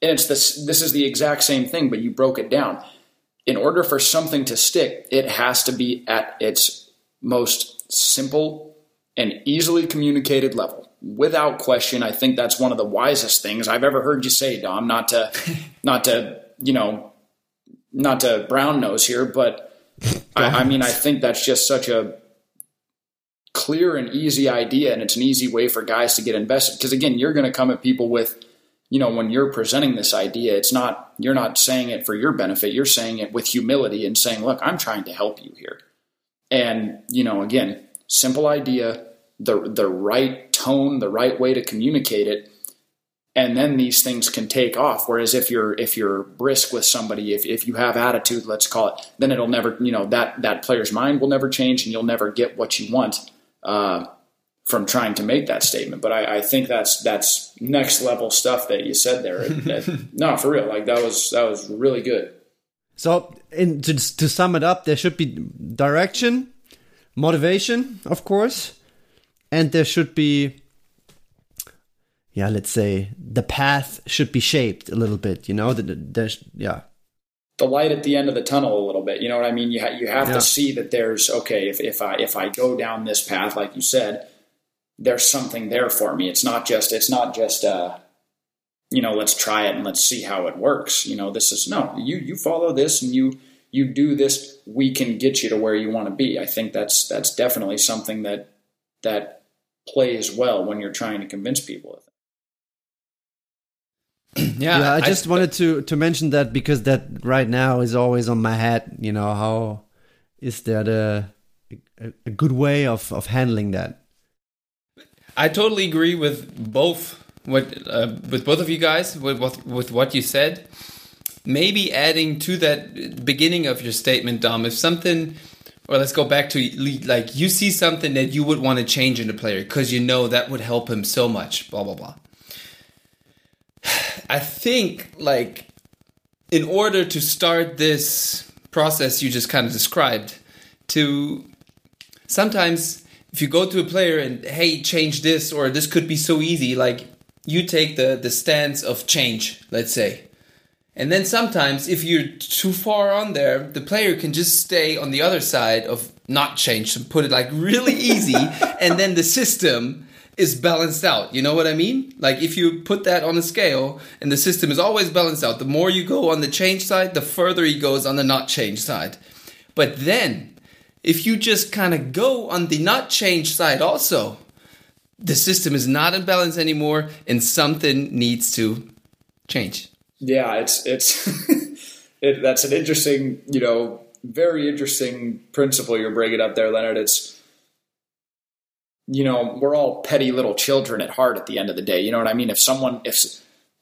and it's this. This is the exact same thing, but you broke it down in order for something to stick, it has to be at its most simple and easily communicated level. Without question, I think that's one of the wisest things I've ever heard you say, Dom. Not to, [LAUGHS] not to, you know, not to brown nose here, but I, I mean, I think that's just such a clear and easy idea, and it's an easy way for guys to get invested. Because again, you're going to come at people with you know, when you're presenting this idea, it's not, you're not saying it for your benefit. You're saying it with humility and saying, look, I'm trying to help you here. And, you know, again, simple idea, the, the right tone, the right way to communicate it. and then these things can take off whereas if you're if you're brisk with somebody if, if you have attitude let's call it then it'll never you know that that player's mind will never change and you'll never get what you want uh, from trying to make that statement but I, I, think that's that's next level stuff that you said there [LAUGHS] no for real like that was that was really good so in, to, to sum it up there should be direction motivation of course and there should be yeah, let's say the path should be shaped a little bit, you know, there's, yeah. The light at the end of the tunnel a little bit, you know what I mean? You, ha- you have yeah. to see that there's, okay, if, if I, if I go down this path, like you said, there's something there for me. It's not just, it's not just, uh, you know, let's try it and let's see how it works. You know, this is no, you, you follow this and you, you do this, we can get you to where you want to be. I think that's, that's definitely something that, that plays well when you're trying to convince people [CLEARS THROAT] yeah, yeah, I just I, wanted to to mention that because that right now is always on my head. You know, how is that a a, a good way of of handling that? I totally agree with both what uh, with both of you guys with with, with what you said. Maybe adding to that beginning of your statement, Dom, if something or let's go back to like you see something that you would want to change in a player because you know that would help him so much blah blah blah [SIGHS] I think like in order to start this process you just kind of described to sometimes if you go to a player and hey change this or this could be so easy like you take the the stance of change let's say and then sometimes if you're too far on there the player can just stay on the other side of not change and put it like really [LAUGHS] easy and then the system is balanced out. You know what I mean? Like if you put that on a scale and the system is always balanced out, the more you go on the change side, the further he goes on the not change side. But then if you just kind of go on the not change side also, the system is not in balance anymore and something needs to change. Yeah, it's it's [LAUGHS] it, that's an interesting, you know, very interesting principle you're bringing up there, Leonard. It's you know, we're all petty little children at heart at the end of the day. You know what I mean? If someone if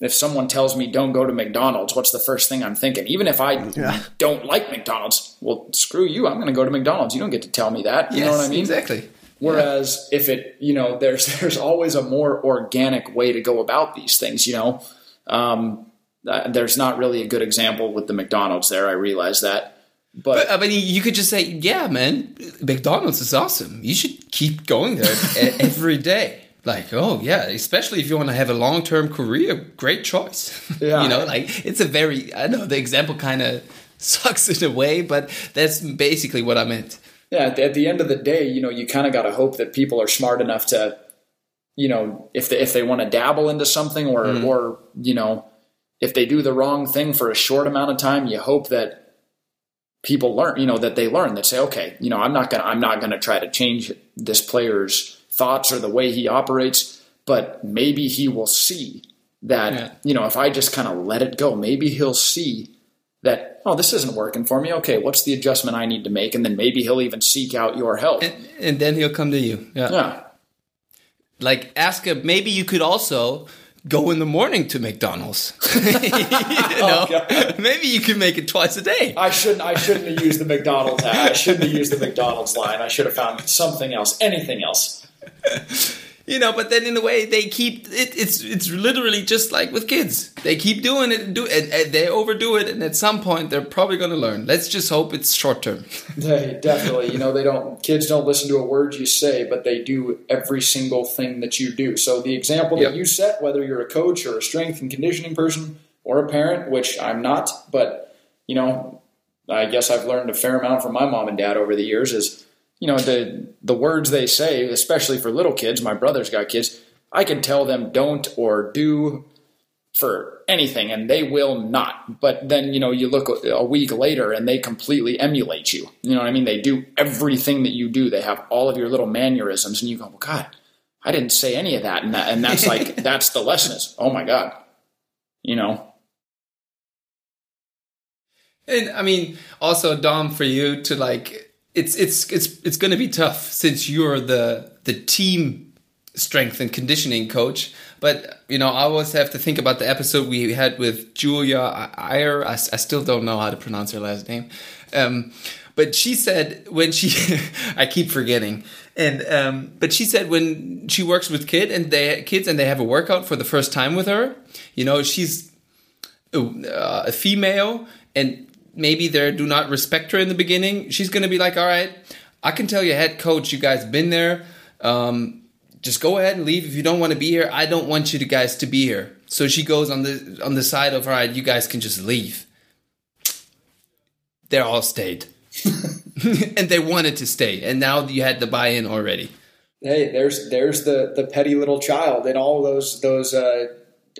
if someone tells me don't go to McDonald's, what's the first thing I'm thinking? Even if I yeah. don't like McDonald's, well, screw you. I'm going to go to McDonald's. You don't get to tell me that. You yes, know what I mean? Exactly. Whereas yeah. if it, you know, there's [LAUGHS] there's always a more organic way to go about these things. You know, um, uh, there's not really a good example with the McDonald's there. I realize that. But, but, I mean, you could just say, "Yeah, man, McDonald's is awesome. You should keep going there [LAUGHS] every day." Like, oh yeah, especially if you want to have a long term career, great choice. [LAUGHS] Yeah. you know, like it's a very I know the example kind of [LAUGHS] sucks in a way, but that's basically what I meant. Yeah, at the end of the day, you know, you kind of got to hope that people are smart enough to, you know, if they, if they want to dabble into something or mm. or you know, if they do the wrong thing for a short amount of time, you hope that people learn, you know, that they learn that say, okay, you know, I'm not gonna, I'm not gonna try to change this player's thoughts or the way he operates, but maybe he will see that, yeah. you know, if I just kind of let it go, maybe he'll see that, oh, this isn't working for me. Okay, what's the adjustment I need to make? And then maybe he'll even seek out your help. And, and then he'll come to you. Yeah. yeah. Like ask him, maybe you could also go in the morning to McDonald's. [LAUGHS] you [LAUGHS] know, oh, maybe you can make it twice a day. I shouldn't. I shouldn't have used the McDonald's. I shouldn't have used the McDonald's line. I should have found something else, anything else [LAUGHS] you know but then in a way they keep it, it's it's literally just like with kids. They keep doing it and do it and they overdo it and at some point they're probably going to learn. Let's just hope it's short term. [LAUGHS] Yeah, definitely you know they don't kids don't listen to a word you say but they do every single thing that you do. So the example that yep. you set whether you're a coach or a strength and conditioning person or a parent which i'm not but you know i guess i've learned a fair amount from my mom and dad over the years is you know the the words they say, especially for little kids. My brother's got kids. I can tell them don't or do for anything, and they will not. But then you know you look a week later, and they completely emulate you. You know what I mean? They do everything that you do. They have all of your little mannerisms, and you go, "Well, God, I didn't say any of that." And that, and that's like [LAUGHS] that's the lesson is, oh my God, you know. And I mean, also Dom, for you to like it's it's it's it's going to be tough since you're the the team strength and conditioning coach. But you know, I always have to think about the episode we had with Julia Iyer. I, I still don't know how to pronounce her last name. Um, but she said when she, [LAUGHS] I keep forgetting, and um, but she said when she works with kid and they kids and they have a workout for the first time with her, you know, she's a, uh, a female and maybe they do not respect her in the beginning. She's gonna be like, all right, I can tell your head coach, you guys been there. Um, just go ahead and leave if you don't want to be here. I don't want you to guys to be here. So she goes on the on the side of all right, you guys can just leave. They're all stayed. [LAUGHS] [LAUGHS] and they wanted to stay, and now you had the buy-in already. Hey, there's there's the the petty little child and all those those uh,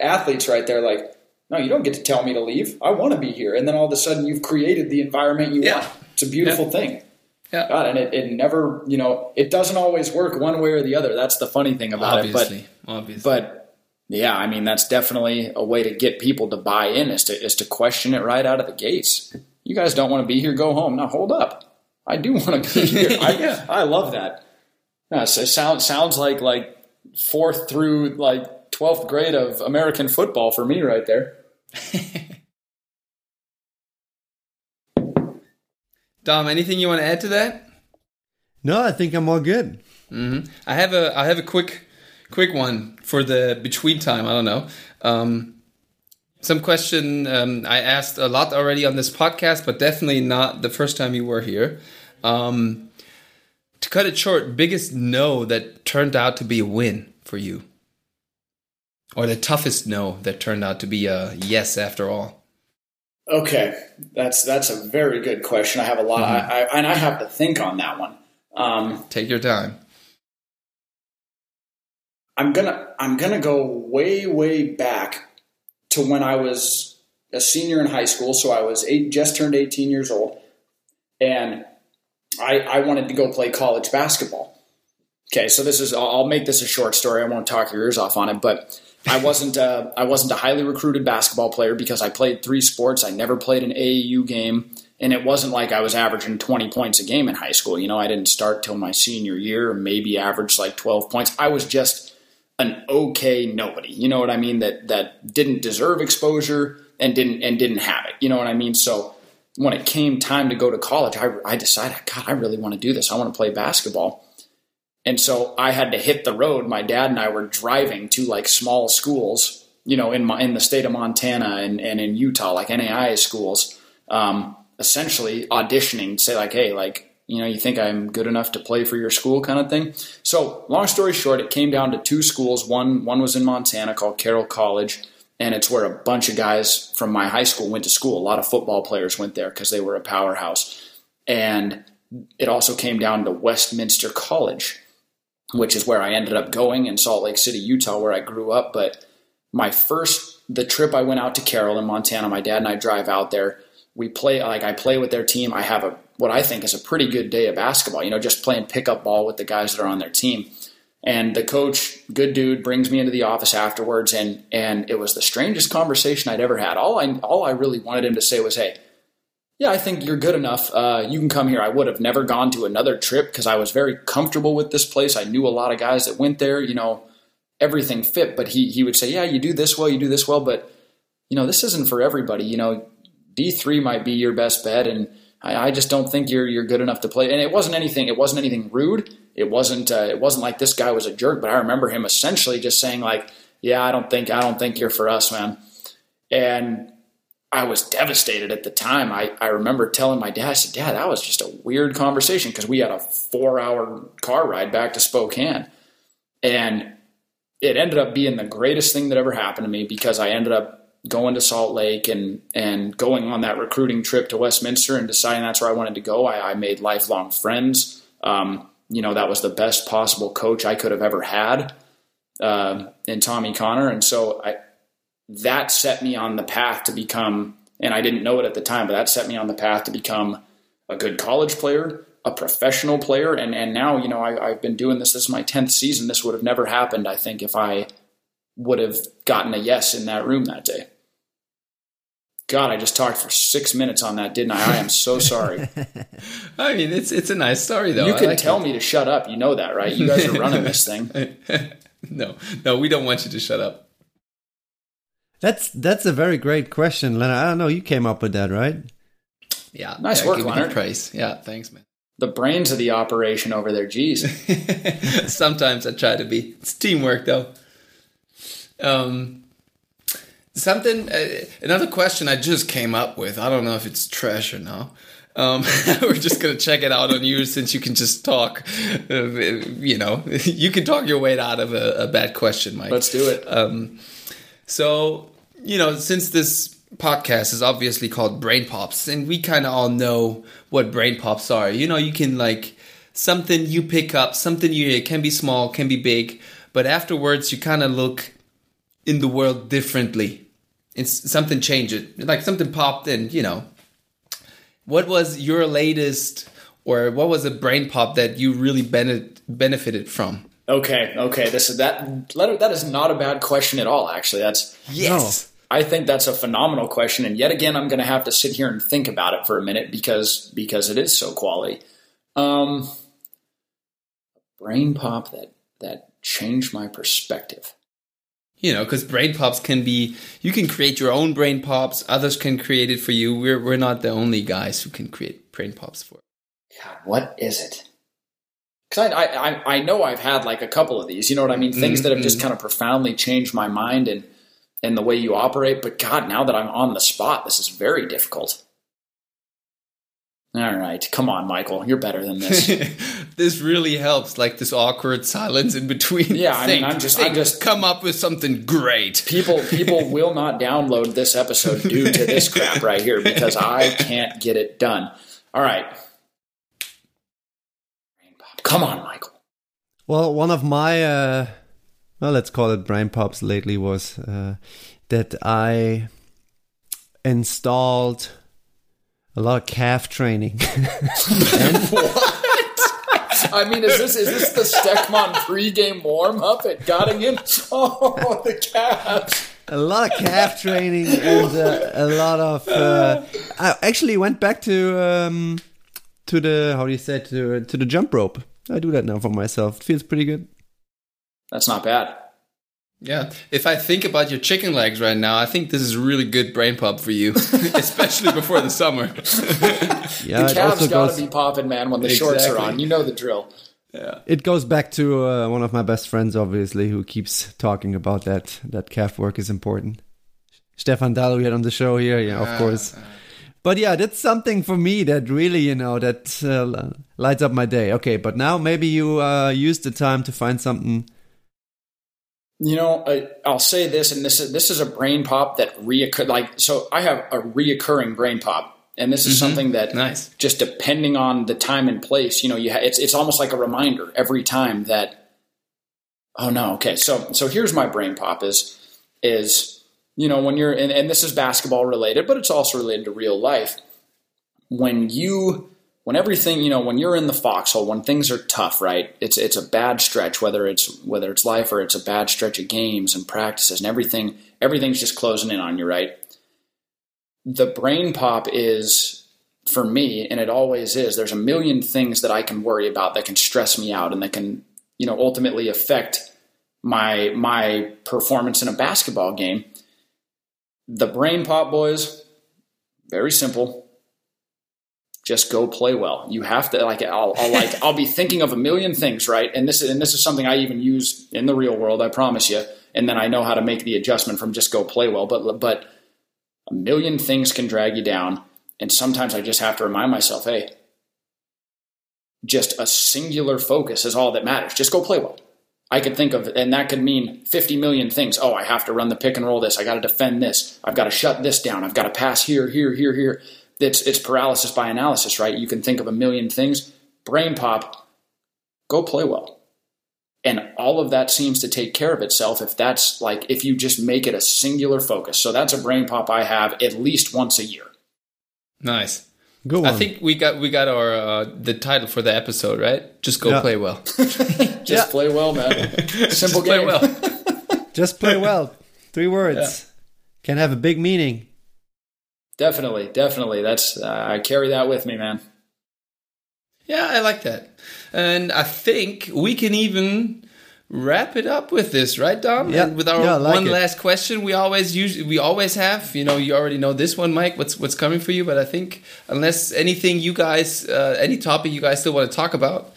athletes right there. Like, no, you don't get to tell me to leave. I want to be here, and then all of a sudden you've created the environment you Yeah. want. It's a beautiful Yeah. thing. Yeah. God, and it, it never, you know, it doesn't always work one way or the other. That's the funny thing about Obviously, it. obviously. But but yeah, I mean that's definitely a way to get people to buy in is to is to question it right out of the gates. You guys don't want to be here, go home. Now hold up. I do want to be [LAUGHS] here. I, Yeah. I love that. Yeah, so it sounds sounds like like fourth through like twelfth grade of American football for me right there. [LAUGHS] Dom, anything you want to add to that? No, I think I'm all good. I have a I have a quick quick one for the between time. I don't know. Um, some question um, I asked a lot already on this podcast, but definitely not the first time you were here. Um, to cut it short, biggest no that turned out to be a win for you, or the toughest no that turned out to be a yes after all. Okay, that's that's a very good question. I have a lot, I, I, and I have to think on that one. Um, Take your time. I'm gonna I'm gonna go way way back to when I was a senior in high school. So I was eight, just turned 18 years old, and I I wanted to go play college basketball. Okay, so this is I'll I'll make this a short story. I won't talk your ears off on it, but I wasn't uh, I wasn't a highly recruited basketball player because I played three sports. I never played an AAU game, and it wasn't like I was averaging 20 points a game in high school. You know, I didn't start till my senior year, maybe averaged like 12 points. I was just an okay nobody. You know what I mean? That that didn't deserve exposure and didn't and didn't have it. You know what I mean? So when it came time to go to college, I, I decided, God, I really want to do this. I want to play basketball. And so I had to hit the road. My dad and I were driving to like small schools, you know, in my, in the state of Montana and, and in Utah, like NAIA schools, um, essentially auditioning, say like, hey, like, you know, you think I'm good enough to play for your school kind of thing. So long story short, it came down to two schools. One, one was in Montana called Carroll College. And it's where a bunch of guys from my high school went to school. A lot of football players went there because they were a powerhouse. And it also came down to Westminster College, which is where I ended up going in Salt Lake City, Utah, where I grew up. But my first, the trip I went out to Carroll in Montana, my dad and I drive out there. We play, like, I play with their team. I have a, what I think is a pretty good day of basketball, you know, just playing pickup ball with the guys that are on their team. And the coach, good dude, brings me into the office afterwards, and and it was the strangest conversation I'd ever had. All I all I really wanted him to say was, "Hey, yeah, I think you're good enough. Uh, you can come here." I would have never gone to another trip because I was very comfortable with this place. I knew a lot of guys that went there. You know, everything fit. But he he would say, "Yeah, you do this well, you do this well, but you know, this isn't for everybody. You know, D three might be your best bet, and I, I just don't think you're you're good enough to play." And it wasn't anything. It wasn't anything rude. It wasn't. Uh, it wasn't like this guy was a jerk. But I remember him essentially just saying like, "Yeah, I don't think I don't think you're for us, man." And I was devastated at the time. I, I remember telling my dad, I said, Dad, that was just a weird conversation because we had a four hour car ride back to Spokane. And it ended up being the greatest thing that ever happened to me because I ended up going to Salt Lake and, and going on that recruiting trip to Westminster and deciding that's where I wanted to go. I, I made lifelong friends. Um, you know, that was the best possible coach I could have ever had um, in Tommy Connor. And so I, that set me on the path to become, and I didn't know it at the time, but that set me on the path to become a good college player, a professional player, and and now you know I, I've been doing this. This is my tenth season. This would have never happened, I think, if I would have gotten a yes in that room that day. God, I just talked for six minutes on that, didn't I? I am so sorry. [LAUGHS] I mean, it's it's a nice story though. you can like tell it. me to shut up. You know that, right? You guys are running this thing. [LAUGHS] no, no, we don't want you to shut up. That's that's a very great question, Leonard. I don't know. You came up with that, right? Yeah, Nice yeah, work, give Leonard. Praise. Yeah, thanks, man. The brains of the operation over there. Geez. [LAUGHS] Sometimes I try to be. It's teamwork, though. Um, something. Uh, another question I just came up with. I don't know if it's trash or no. Um, [LAUGHS] we're just gonna check it out on you since you can just talk. Uh, you know, [LAUGHS] you can talk your way out of a, a bad question, Mike. Let's do it. Um, so, you know, since this podcast is obviously called Brain Pops, and we kind of all know what brain pops are. You know, you can like something you pick up, something you it can be small, can be big, but afterwards you kind of look in the world differently. It's something changed, like something popped in. You know, what was your latest, or what was a brain pop that you really bene- benefited from? Okay, okay. This is that. Leonard, that is not a bad question at all. Actually, that's. Yes. I think that's a phenomenal question, and yet again, I'm going to have to sit here and think about it for a minute because because it is so quality. Um, brain pop that that changed my perspective. you know because brain pops can be you can create your own brain pops others can create it for you we're we're not the only guys who can create brain pops for God, what is it? Because I, I I know I've had like a couple of these. You know what I mean? Things that have just kind of profoundly changed my mind and and the way you operate. But God, now that I'm on the spot, this is very difficult. All right, come on, Michael, you're better than this. [LAUGHS] this really helps like this awkward silence in between Yeah, I mean, Think, I'm just- I'm just- come up with something great people [LAUGHS] people will not download this episode due to this crap right here because I can't get it done. All right. Come on, Michael. Well, one of my, uh, well, let's call it brain pops lately was uh, that I installed a lot of calf training. [LAUGHS] What? I mean, is this is this the Steckman pregame warm up at Göttingen? Oh, the Cavs. a lot of calf training and uh, a lot of. Uh, I actually went back to um, to the how do you say to to the jump rope. I do that now for myself. It feels pretty good. That's not bad. yeah if i think about your chicken legs right now i think this is a really good brain pop for you [LAUGHS] especially before the summer [LAUGHS] Yeah, the it Cavs also got goes to be popping, man, when the shorts are on. You know the drill. it goes back to uh, one of my best friends, obviously, who keeps talking about that that calf work is important. Stefan Dahl, we had on the show here, yeah, of course. But yeah, that's something for me that really, you know, that uh, lights up my day. Okay, but now maybe you uh, use the time to find something. You know, I, I'll say this, and this is this is a brain pop that reoccur. Like, so I have a reoccurring brain pop, and this is mm-hmm. something that nice just depending on the time and place, you know, you ha- it's it's almost like a reminder every time that. Oh no! Okay, so so here's my brain pop is is you know when you're and, and this is basketball related, but it's also related to real life. When you when everything you know when you're in the foxhole when things are tough right it's it's a bad stretch whether it's whether it's life or it's a bad stretch of games and practices and everything everything's just closing in on you right? The brain pop is for me and it always is there's a million things that i can worry about that can stress me out and that can you know ultimately affect my my performance in a basketball game. The brain pop boys very simple just go play well. You have to like I'll, I'll like [LAUGHS] I'll be thinking of a million things, right? And this and this is something I even use in the real world, I promise you. And then I know how to make the adjustment from just go play well, but but a million things can drag you down, and sometimes I just have to remind myself, hey, just a singular focus is all that matters. Just go play well. I could think of, and that could mean 50 million things. Oh, I have to run the pick and roll this. I got to defend this. I've got to shut this down. I've got to pass here, here, here, here. It's, it's paralysis by analysis, right? You can think of a million things. Brain pop, go play well. And all of that seems to take care of itself if that's like, if you just make it a singular focus. So that's a brain pop I have at least once a year. nice Go on. i think we got we got our uh, the title for the episode right just go Yeah. play well [LAUGHS] Just Yeah. play well, man. [LAUGHS] Simple Just play game. well Just play well. [LAUGHS] Three words can have a big meaning. Definitely, definitely. That's uh, I carry that with me, man. Yeah, I like that. And I think we can even wrap it up with this, right, Dom? Yeah. And with our Yeah, like one it. last question, we always usually we always have. You know, you already know this one, Mike. What's what's coming for you? But I think unless anything you guys, uh, any topic you guys still want to talk about,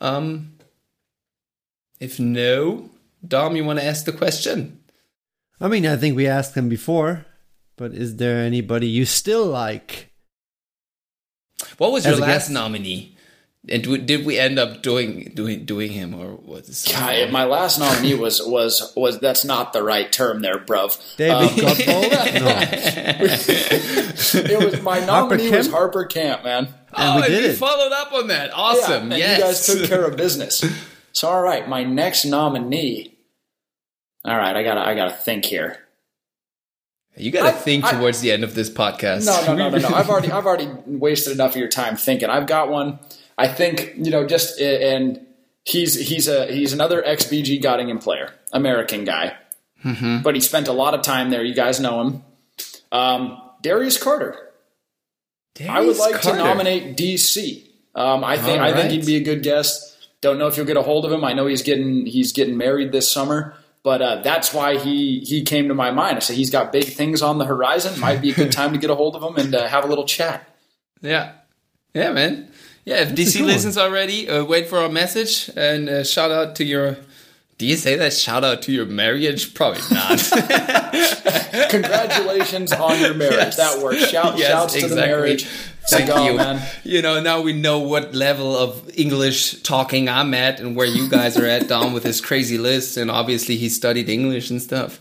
um, if no, Dom, you want to ask the question? I mean, I think we asked him before, but is there anybody you still like? What was As your last guest. nominee? And w- did we end up doing doing doing him or was it God, my last nominee was was was that's not the right term there, bruv. David Um, Godbold? [LAUGHS] No. it was my nominee was Kemp? Harper Kamp, man. And oh, we did you followed up on that. Awesome. Yeah, and yes. you guys took care of business. [LAUGHS] So all right, my next nominee. All right, I gotta I gotta think here. You got to think I- towards the end of this podcast. No, no, no, no, no. [LAUGHS] I've already I've already wasted enough of your time thinking. I've got one. I think you know just and he's he's a he's another ex-BG Göttingen player, American guy, but he spent a lot of time there. You guys know him. Um, Darius Carter. I would like Carter. to nominate DC. Um, I think All I think he'd be a good guest. Don't know if you'll get a hold of him. I know he's getting he's getting married this summer, but uh, that's why he he came to my mind. I said he's got big things on the horizon. Might be a good [LAUGHS] time to get a hold of him and uh, have a little chat. Yeah. Yeah, man. Yeah, if a DC good listens already, uh, wait for our message and uh, shout out to your. Do you say that? Shout out to your marriage? Probably not. [LAUGHS] Congratulations on your marriage. [LAUGHS] Yes. That works. Shout, Yes, shouts to the marriage. Thank Cigar, you. man. You know, now we know what level of English talking I'm at and where you guys are at, Dom, with his crazy list. And obviously, he studied English and stuff.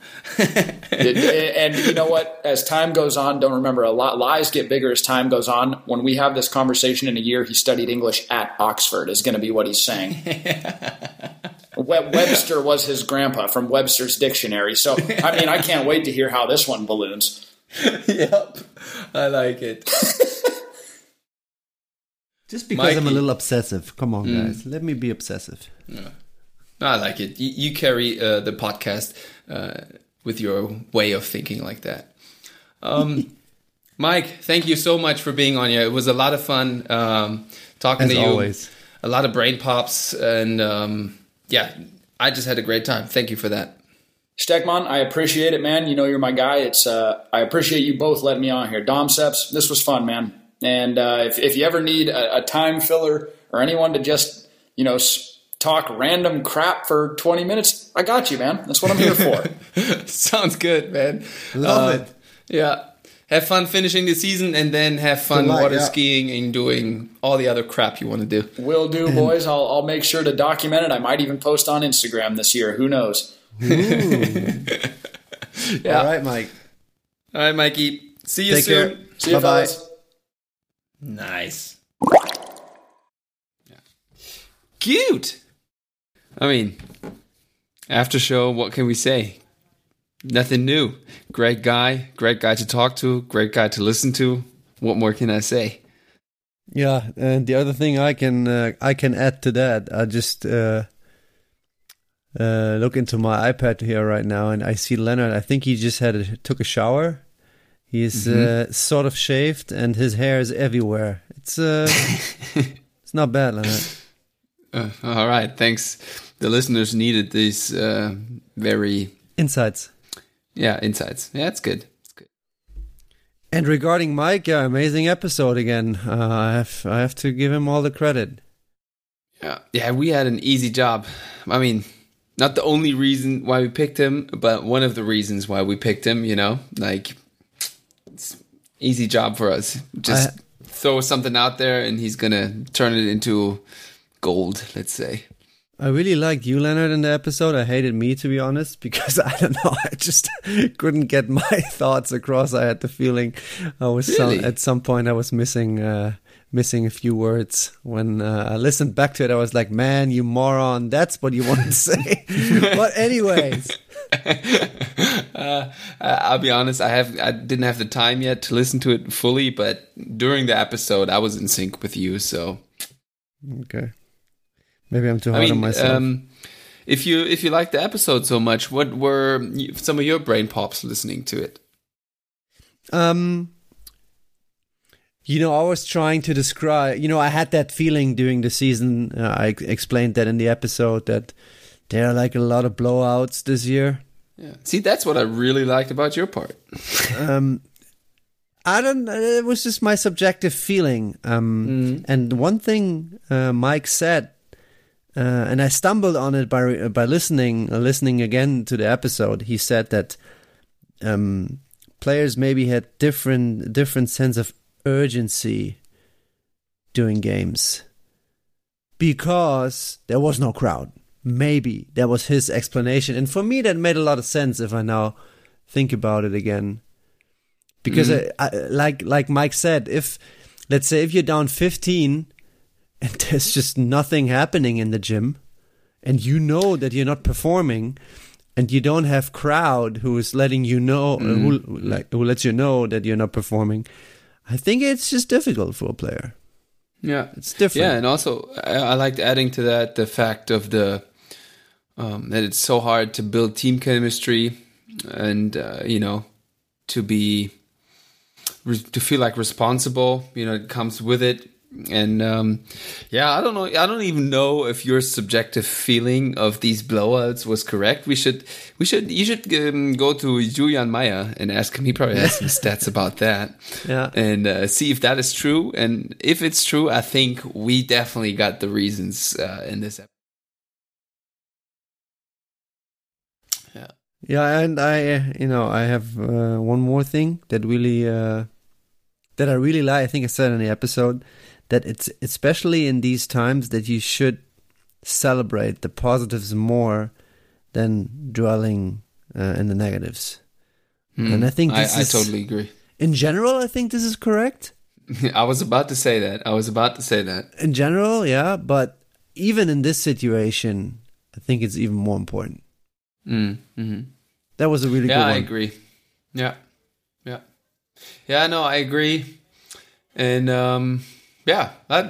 And you know what? As time goes on, don't remember a lot. Lies get bigger as time goes on. When we have this conversation in a year, he studied English at Oxford. Is going to be what he's saying. [LAUGHS] Webster was his grandpa from Webster's dictionary. So I mean, I can't wait to hear how this one balloons. [LAUGHS] yep. I like it. [LAUGHS] Just because I'm a little obsessive. Come on, guys. Let me be obsessive. Yeah, I like it. You, you carry uh, the podcast uh, with your way of thinking like that. Um, [LAUGHS] Mike, thank you so much for being on here. It was a lot of fun um, talking As to you. always. A lot of brain pops, and um, yeah, I just had a great time. Thank you for that. Stegman, I appreciate it, man. You know you're my guy. It's uh, I appreciate you both letting me on here. Dom Seps, this was fun, man. And uh, if if you ever need a, a time filler or anyone to just you know talk random crap for 20 minutes, I got you, man. That's what I'm here for. [LAUGHS] Sounds good, man. Love Uh, it. Yeah. Have fun finishing the season and then have fun Good water yeah. skiing and doing all the other crap you want to do. Will do, boys. I'll I'll make sure to document it. I might even post on Instagram this year. Who knows? [LAUGHS] Yeah. All right, Mike. All right, Mikey. See you Take soon. care. See you, Bye-bye. fellas. Nice. Yeah. Cute. I mean, after show, what can we say? Nothing new. Great guy, great guy to talk to, great guy to listen to. What more can I say? Yeah, and the other thing I can uh, I can add to that, I just uh, uh, look into my iPad here right now, and I see Leonard. I think he just had a, took a shower. He's uh, sort of shaved, and his hair is everywhere. It's uh, [LAUGHS] it's not bad, Leonard. Uh, all right, thanks. The listeners needed these uh, very, Insights. yeah, insights. Yeah, it's good. It's good. And regarding Mike, yeah, amazing episode again. Uh, I have I have to give him all the credit. Yeah, yeah, we had an easy job. I mean, not the only reason why we picked him, but one of the reasons why we picked him. You know, like easy job for us. Just I- throw something out there, and he's gonna turn it into gold. Let's say. I really liked you, Leonard, in the episode. I hated me, to be honest, because [LAUGHS] I don't know. I just [LAUGHS] couldn't get my [LAUGHS] thoughts across. I had the feeling I was Really? some, at some point I was missing uh, missing a few words. When uh, I listened back to it, I was like, "Man, you moron! That's what you wanted to say." but anyways, [LAUGHS] uh, I'll be honest. I have I didn't have the time yet to listen to it fully, but during the episode, I was in sync with you. So okay, maybe I'm too I hard on myself. um, if you if you liked the episode so much, what were some of your brain pops listening to it? Um, you know, I was trying to describe. You know, I had that feeling during the season. Uh, I explained that in the episode that There are like a lot of blowouts this year. Yeah. See, that's what I really liked about your part. [LAUGHS] Um, I don't. It was just my subjective feeling. Um, and one thing uh, Mike said, uh, and I stumbled on it by by listening uh, listening again to the episode. He said that um, players maybe had different different sense of urgency doing games because there was no crowd. Maybe that was his explanation, and for me that made a lot of sense if I now think about it again. Because I, I, like like Mike said, if let's say if you're down 15 and [LAUGHS] there's just nothing happening in the gym, and you know that you're not performing, and you don't have crowd who is letting you know uh, who like who lets you know that you're not performing, I think it's just difficult for a player. Yeah. It's different. Yeah, and also I, I liked adding to that the fact of the um, that it's so hard to build team chemistry and uh, you know to be to feel like responsible. You know, it comes with it. And um, yeah, I don't know. I don't even know if your subjective feeling of these blowouts was correct. We should, we should, you should um, go to Julian Meyer and ask him. He probably has some [LAUGHS] stats about that Yeah. and uh, see if that is true. And if it's true, I think we definitely got the reasons uh, in this episode. Yeah. And I, you know, I have uh, one more thing that really, uh, that I really like. I think I said in the episode that it's especially in these times that you should celebrate the positives more than dwelling uh, in the negatives. And I think this. I, is- I totally agree. In general, I think this is correct. [LAUGHS] I was about to say that. I was about to say that. In general, yeah, but even in this situation, I think it's even more important. Mm, hmm That was a really Yeah, good one. I agree. Yeah, yeah, yeah. No, I agree. And um, yeah, that,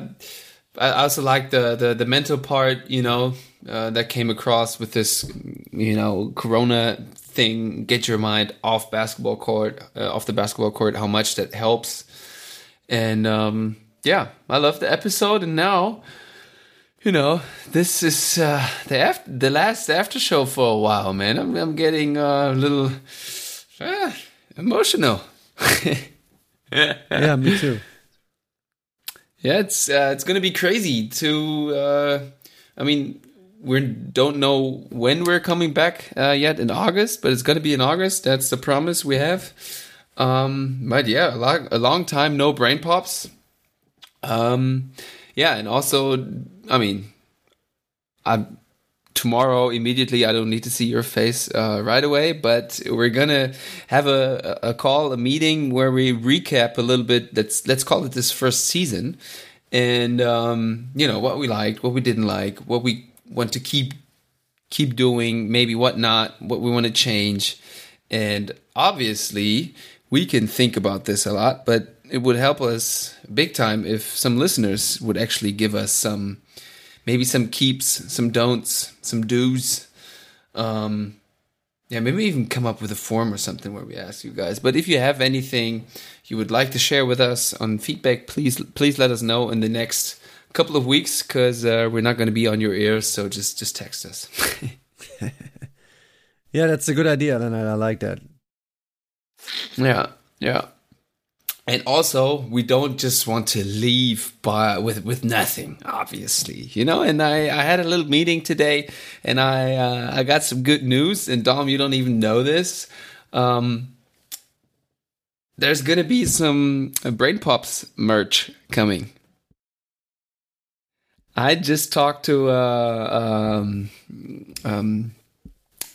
I also like the, the the mental part. You know, uh, that came across with this, you know, Corona thing. Get your mind off basketball court, uh, off the basketball court. How much that helps. And um, yeah, I love the episode. And now, you know, this is uh, the after, the last after show for a while, man. I'm I'm getting uh, a little uh, emotional. yeah, me too. [LAUGHS] Yeah, it's uh, it's gonna be crazy to. Uh, I mean, we don't know when we're coming back uh, yet in August, but it's gonna be in August. That's the promise we have. Um, but yeah, a, long, a long time no brain pops. Um, yeah, and also, I mean, I'm tomorrow immediately. I don't need to see your face uh, right away, but we're gonna have a, a call, a meeting where we recap a little bit. That's let's call it this first season, and um, you know what we liked, what we didn't like, what we want to keep keep doing, maybe what not, what we want to change, and obviously we can think about this a lot, but it would help us big time if some listeners would actually give us some maybe some keeps, some don'ts, some do's. Um, yeah, maybe even come up with a form or something where we ask you guys. But if you have anything you would like to share with us on feedback, please please let us know in the next couple of weeks because uh, we're not going to be on your ears. So just just text us. [LAUGHS] Yeah, that's a good idea. Then I, I like that. yeah, yeah. And also, we don't just want to leave by with with nothing, obviously, you know. And I, I had a little meeting today, and I uh, I got some good news. And Dom, you don't even know this. Um, there's gonna be some uh, Brain Pops merch coming. I just talked to uh, um, um,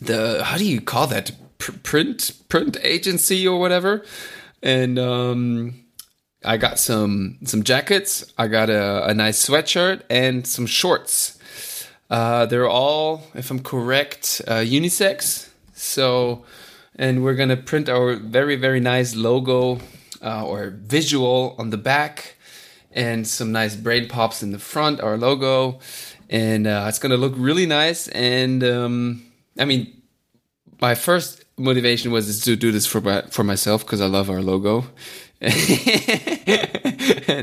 the how do you call that Pr- print print agency or whatever and um i got some some jackets. I got a, a nice sweatshirt and some shorts. Uh they're all if i'm correct uh unisex. So and we're gonna print our very very nice logo uh, or visual on the back and some nice brain pops in the front our logo. And uh, it's gonna look really nice. And um i mean my first motivation was to do this for my, for myself because I love our logo, [LAUGHS] and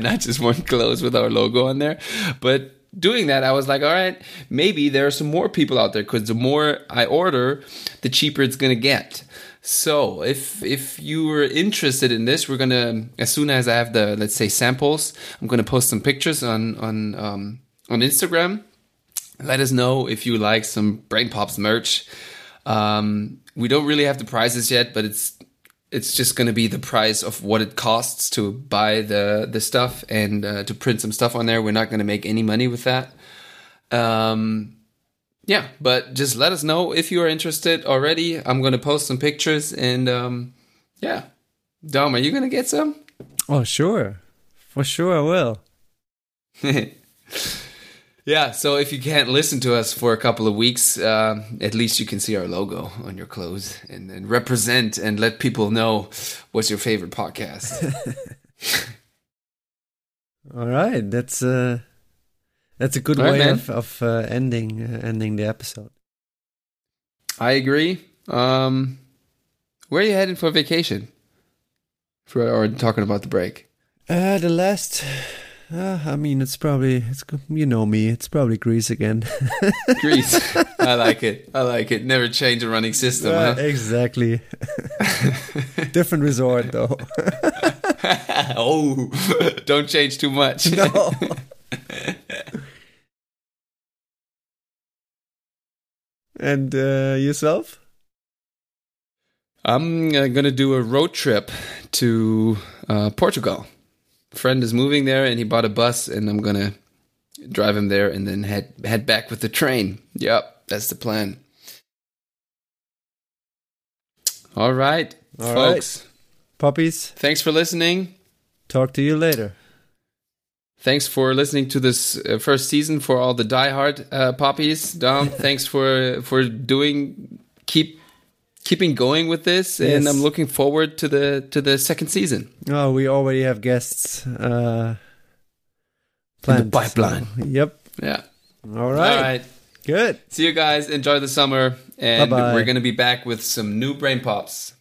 I just want clothes with our logo on there. But doing that, I was like, all right, maybe there are some more people out there because the more I order, the cheaper it's gonna get. So if if you were interested in this, we're gonna as soon as I have the let's say samples, I'm gonna post some pictures on on um, on Instagram. Let us know if you like some Brain Pops merch. Um, we don't really have the prices yet, but it's it's just going to be the price of what it costs to buy the the stuff and uh, to print some stuff on there. We're not going to make any money with that. Um, yeah, but just let us know if you are interested already. I'm going to post some pictures and um, yeah, Dom, are you going to get some? Oh, sure, for sure I will. [LAUGHS] Yeah, so if you can't listen to us for a couple of weeks, uh, at least you can see our logo on your clothes and, and represent and let people know what's your favorite podcast. [LAUGHS] All right, that's uh that's a good All right, way man. of of uh, ending uh, ending the episode. I agree. Um, where are you heading for vacation? For or talking about the break? Uh, the last. Uh, I mean, it's probably it's you know me. It's probably Greece again. [LAUGHS] Greece. I like it. I like it. Never change a running system. Uh, huh? exactly. [LAUGHS] Different resort though. [LAUGHS] oh, don't change too much. no. and uh, yourself? I'm uh, gonna do a road trip to uh, Portugal. Friend is moving there, and he bought a bus, and I'm gonna drive him there, and then head head back with the train. Yep, that's the plan. All right, All folks. Puppies, Thanks for listening. talk to you later. Thanks for listening to this uh, first season for all the diehard uh, poppies. Dom, [LAUGHS] thanks for for doing keep keeping going with this, and I'm looking forward to the to the second season. Oh, we already have guests uh, planned. pipeline. so- yep. Yeah. All right. All right. Good. See you guys. Enjoy the summer, and Bye-bye. we're gonna be back with some new brain pops.